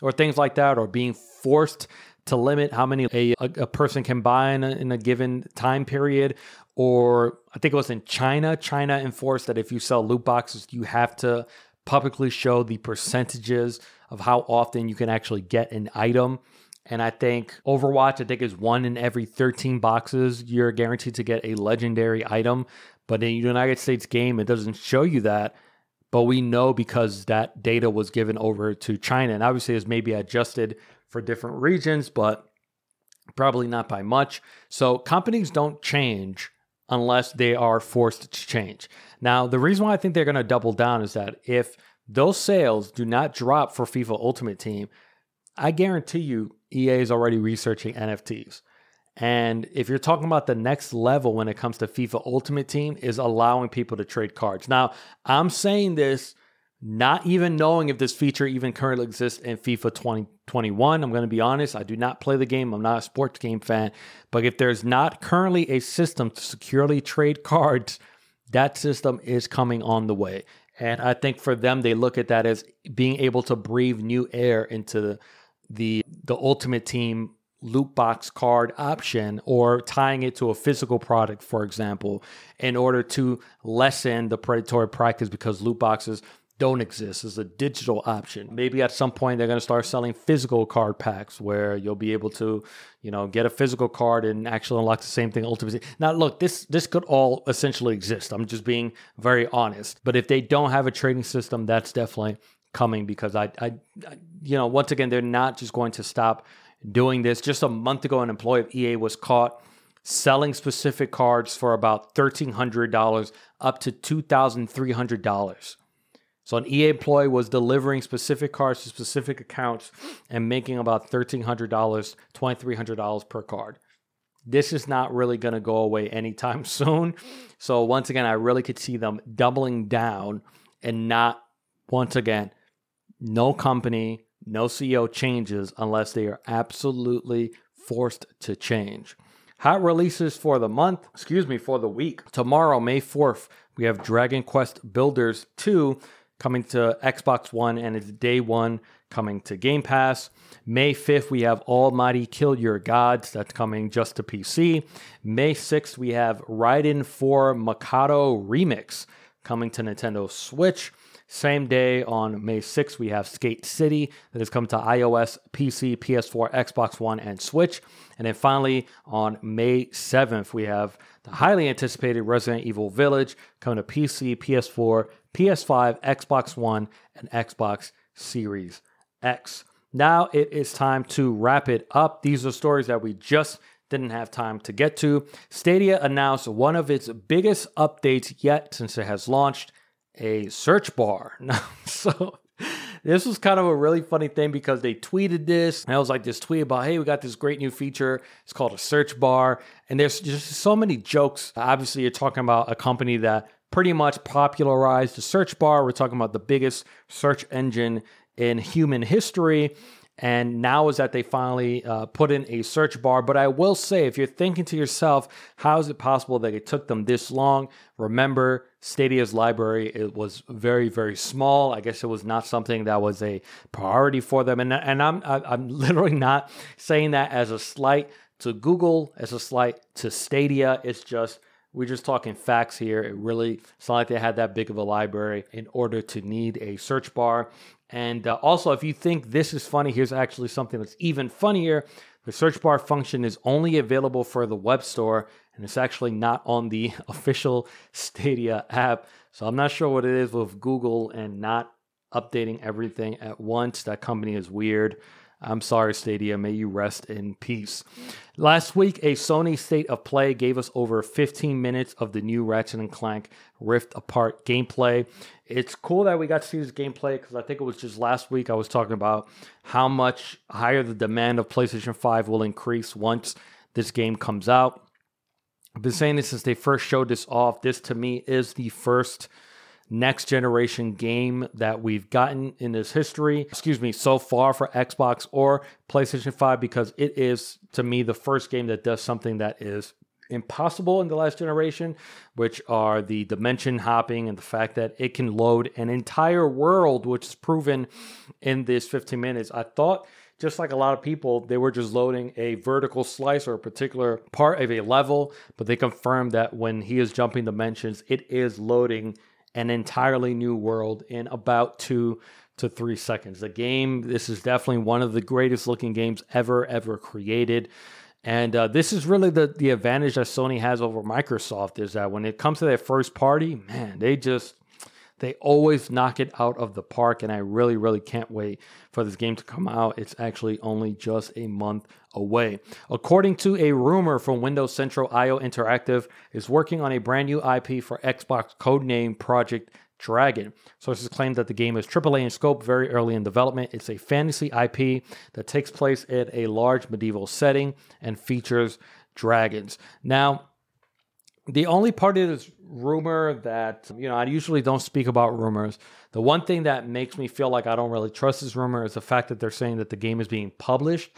or things like that, or being forced to limit how many a, a, person can buy in a, in a given time period. Or I think it was in China, China enforced that if you sell loot boxes, you have to publicly show the percentages of how often you can actually get an item. And I think Overwatch, I think, is one in every 13 boxes you're guaranteed to get a legendary item. But in the United States game, it doesn't show you that but we know because that data was given over to China, and obviously it's maybe adjusted for different regions, but probably not by much. So companies don't change unless they are forced to change. Now, the reason why I think they're going to double down is that if those sales do not drop for FIFA Ultimate Team, I guarantee you EA is already researching NFTs. And if you're talking about the next level when it comes to FIFA Ultimate Team, is allowing people to trade cards. Now, I'm saying this not even knowing if this feature even currently exists in FIFA 2021. I'm going to be honest, I do not play the game. I'm not a sports game fan. But if there's not currently a system to securely trade cards, that system is coming on the way. And I think for them, they look at that as being able to breathe new air into the the, the ultimate team loot box card option or tying it to a physical product, for example, in order to lessen the predatory practice because loot boxes don't exist as a digital option. Maybe at some point they're going to start selling physical card packs where you'll be able to, you know, get a physical card and actually unlock the same thing ultimately. Now, look, this this could all essentially exist. I'm just being very honest. But if they don't have a trading system, that's definitely coming because I, I, I you know, once again, they're not just going to stop doing this. Just a month ago, an employee of EA was caught selling specific cards for about $1,300 up to $2,300. So an EA employee was delivering specific cards to specific accounts and making about $1,300, $2,300 per card. This is not really going to go away anytime <laughs> soon. So once again, I really could see them doubling down and not, once again, no company, no CEO changes unless they are absolutely forced to change. Hot releases for the month, excuse me, for the week. Tomorrow, May 4th, we have Dragon Quest Builders 2 coming to Xbox One, and it's day one coming to Game Pass. May 5th, we have Almighty Kill Your Gods. That's coming just to PC. May 6th, we have Raiden 4 Mikado Remix coming to Nintendo Switch. Same day on May 6th, we have Skate City that has come to iOS, PC, PS4, Xbox One, and Switch. And then finally, on May 7th, we have the highly anticipated Resident Evil Village coming to PC, PS4, PS5, Xbox One, and Xbox Series X. Now it is time to wrap it up. These are stories that we just didn't have time to get to. Stadia announced one of its biggest updates yet since it has launched a search bar. <laughs> so this was kind of a really funny thing because they tweeted this. And I was like this tweet about, hey, we got this great new feature. It's called a search bar. And there's just so many jokes. Obviously, you're talking about a company that pretty much popularized the search bar. We're talking about the biggest search engine in human history. And now is that they finally uh, put in a search bar. But I will say, if you're thinking to yourself, how is it possible that it took them this long? Remember, Stadia's library it was very very small. I guess it was not something that was a priority for them. And and I'm I'm <laughs> literally not saying that as a slight to Google, as a slight to Stadia. It's just we're just talking facts here. It really, it's not like they had that big of a library in order to need a search bar. And uh, also, if you think this is funny, here's actually something that's even funnier. The search bar function is only available for the web store, and it's actually not on the <laughs> official Stadia app. So I'm not sure what it is with Google and not updating everything at once. That company is weird. I'm sorry, Stadia. May you rest in peace. Last week, a Sony State of Play gave us over 15 minutes of the new Ratchet and Clank Rift Apart gameplay. It's cool that we got to see this gameplay because I think it was just last week I was talking about how much higher the demand of PlayStation 5 will increase once this game comes out. I've been saying this since they first showed this off. This to me is the first next generation game that we've gotten in this history, excuse me, so far for Xbox or PlayStation 5 because it is to me the first game that does something that is impossible in the last generation, which are the dimension hopping and the fact that it can load an entire world, which is proven in this 15 minutes. I thought just like a lot of people, they were just loading a vertical slice or a particular part of a level, but they confirmed that when he is jumping dimensions, it is loading an entirely new world in about two to three seconds. The game, this is definitely one of the greatest looking games ever, ever created. And uh, this is really the, the advantage that Sony has over Microsoft is that when it comes to their first party, man, they just They always knock it out of the park, and I really, really can't wait for this game to come out. It's actually only just a month away. According to a rumor from Windows Central, IO Interactive is working on a brand new IP for Xbox codename Project Dragon. Sources claim that the game is AAA in scope, very early in development. It's a fantasy IP that takes place in a large medieval setting and features dragons. Now, the only part of this rumor that, you know, I usually don't speak about rumors. The one thing that makes me feel like I don't really trust this rumor is the fact that they're saying that the game is being published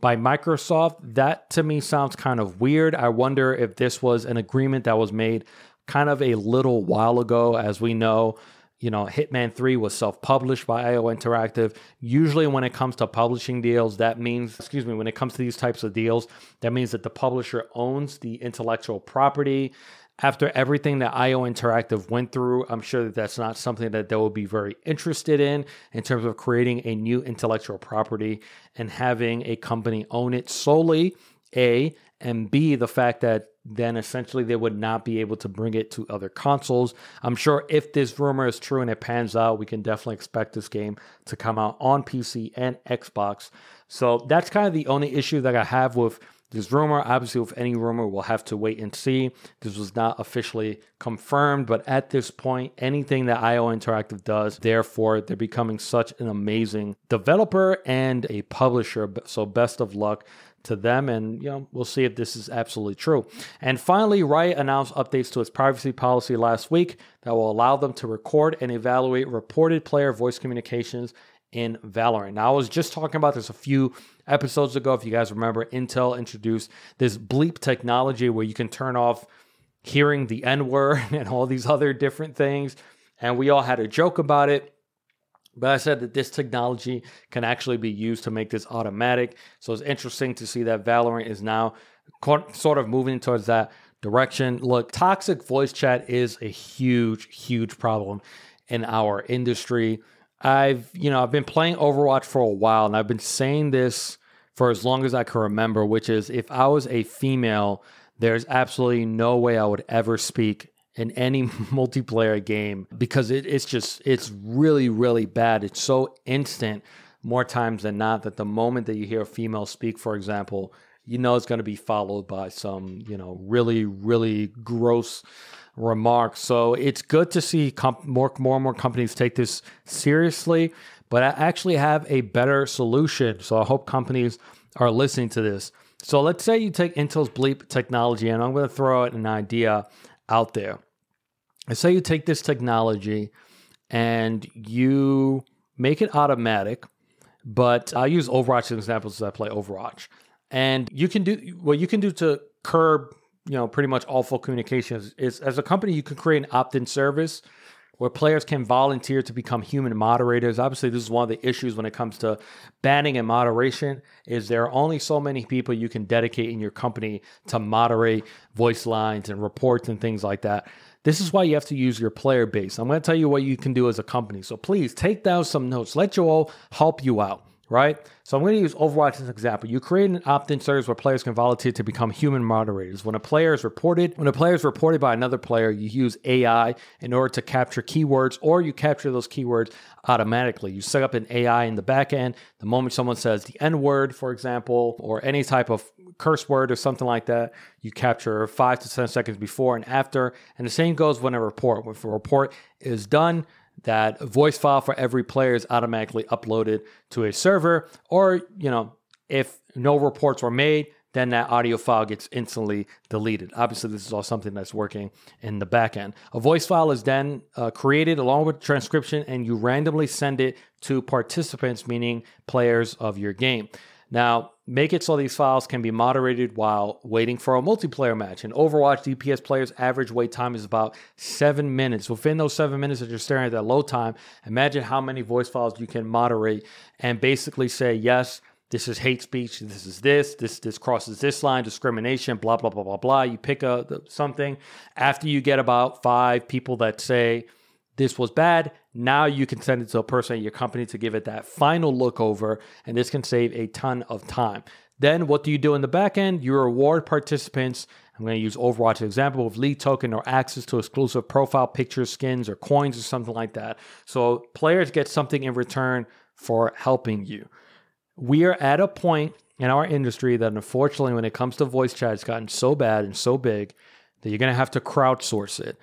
by Microsoft. That to me sounds kind of weird. I wonder if this was an agreement that was made kind of a little while ago. As we know, you know, Hitman 3 was self published by IO Interactive. Usually, when it comes to publishing deals, that means, excuse me, when it comes to these types of deals, that means that the publisher owns the intellectual property. After everything that IO Interactive went through, I'm sure that that's not something that they will be very interested in in terms of creating a new intellectual property and having a company own it solely. A and B, the fact that then essentially they would not be able to bring it to other consoles. I'm sure if this rumor is true and it pans out, we can definitely expect this game to come out on PC and Xbox. So that's kind of the only issue that I have with this rumor. Obviously, with any rumor, we'll have to wait and see. This was not officially confirmed, but at this point, anything that IO Interactive does, therefore, they're becoming such an amazing developer and a publisher. So, best of luck to them and you know we'll see if this is absolutely true. And finally riot announced updates to its privacy policy last week that will allow them to record and evaluate reported player voice communications in valorant. Now i was just talking about this a few episodes ago. If you guys remember intel introduced this bleep technology where you can turn off hearing the n word <laughs> and all these other different things and we all had a joke about it but I said that this technology can actually be used to make this automatic. So it's interesting to see that Valorant is now sort of moving towards that direction. Look, toxic voice chat is a huge, huge problem in our industry. I've, you know, I've been playing Overwatch for a while and I've been saying this for as long as I can remember, which is if I was a female, there's absolutely no way I would ever speak in any <laughs> multiplayer game because it, it's just it's really really bad. It's so instant more times than not that the moment that you hear a female speak for example you know it's going to be followed by some you know really really gross remarks. So it's good to see comp- more more and more companies take this seriously but i actually have a better solution. So i hope companies are listening to this. So let's say you take intel's bleep technology and i'm going to throw out an idea out there. I say you take this technology and you make it automatic, but I'll use Overwatch as an example since I play Overwatch. And you can do what you can do to curb, you know, pretty much all full communications is as a company, you can create an opt-in service where players can volunteer to become human moderators. Obviously, this is one of the issues when it comes to banning and moderation is there are only so many people you can dedicate in your company to moderate voice lines and reports and things like that. This is why you have to use your player base. I'm going to tell you what you can do as a company. So please take down some notes. Let Joel help you out right? So I'm going to use Overwatch as an example. You create an opt-in service where players can volunteer to become human moderators. When a player is reported, when a player is reported by another player, you use AI in order to capture keywords, or you capture those keywords automatically. You set up an AI in the back end. The moment someone says the N word, for example, or any type of curse word or something like that, you capture five to 10 seconds before and after. And the same goes when a report. If a report is done, that voice file for every player is automatically uploaded to a server or you know if no reports were made then that audio file gets instantly deleted. Obviously, this is all something that's working in the backend. A voice file is then uh, created along with transcription, and you randomly send it to participants, meaning players of your game. Now, make it so these files can be moderated while waiting for a multiplayer match. In Overwatch, DPS players' average wait time is about seven minutes. Within those seven minutes that you're staring at that load time, imagine how many voice files you can moderate and basically say, yes, this is hate speech, this is this, this this crosses this line, discrimination, blah blah blah blah blah. You pick a something after you get about five people that say this was bad. Now you can send it to a person at your company to give it that final look over, and this can save a ton of time. Then what do you do in the back end? You reward participants I'm going to use Overwatch as an example with League Token or access to exclusive profile pictures, skins, or coins or something like that. So players get something in return for helping you. We are at a point in our industry that unfortunately, when it comes to voice chat, it's gotten so bad and so big that you're going to have to crowdsource it.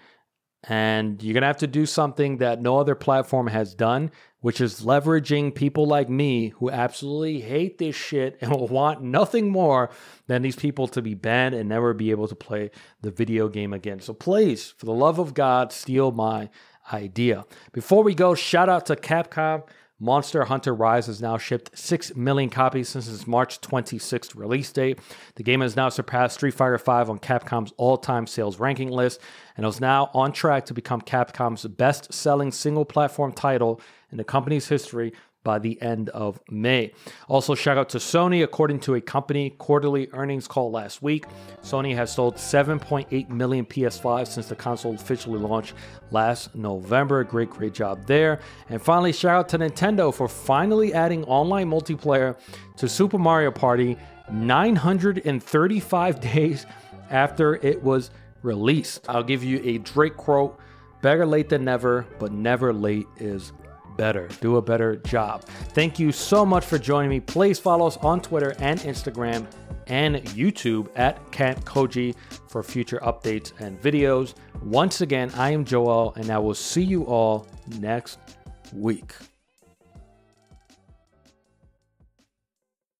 And you're going to have to do something that no other platform has done, which is leveraging people like me who absolutely hate this shit and will <laughs> want nothing more than these people to be banned and never be able to play the video game again. So please, for the love of God, steal my idea. Before we go, shout out to Capcom Monster Hunter Rise has now shipped 6 million copies since its March 26th release date. The game has now surpassed Street Fighter V on Capcom's all time sales ranking list and is now on track to become Capcom's best selling single platform title in the company's history by the end of May. Also, shout out to Sony. According to a company quarterly earnings call last week, Sony has sold 7.8 million PS5 since the console officially launched last November. Great, great job there. And finally, shout out to Nintendo for finally adding online multiplayer to Super Mario Party 935 <laughs> days after it was released. I'll give you a Drake quote better late than never, but never late is better, do a better job. Thank you so much for joining me. Please follow us on Twitter and Instagram and YouTube at Camp Koji for future updates and videos. Once again, I am Joel, and I will see you all next week.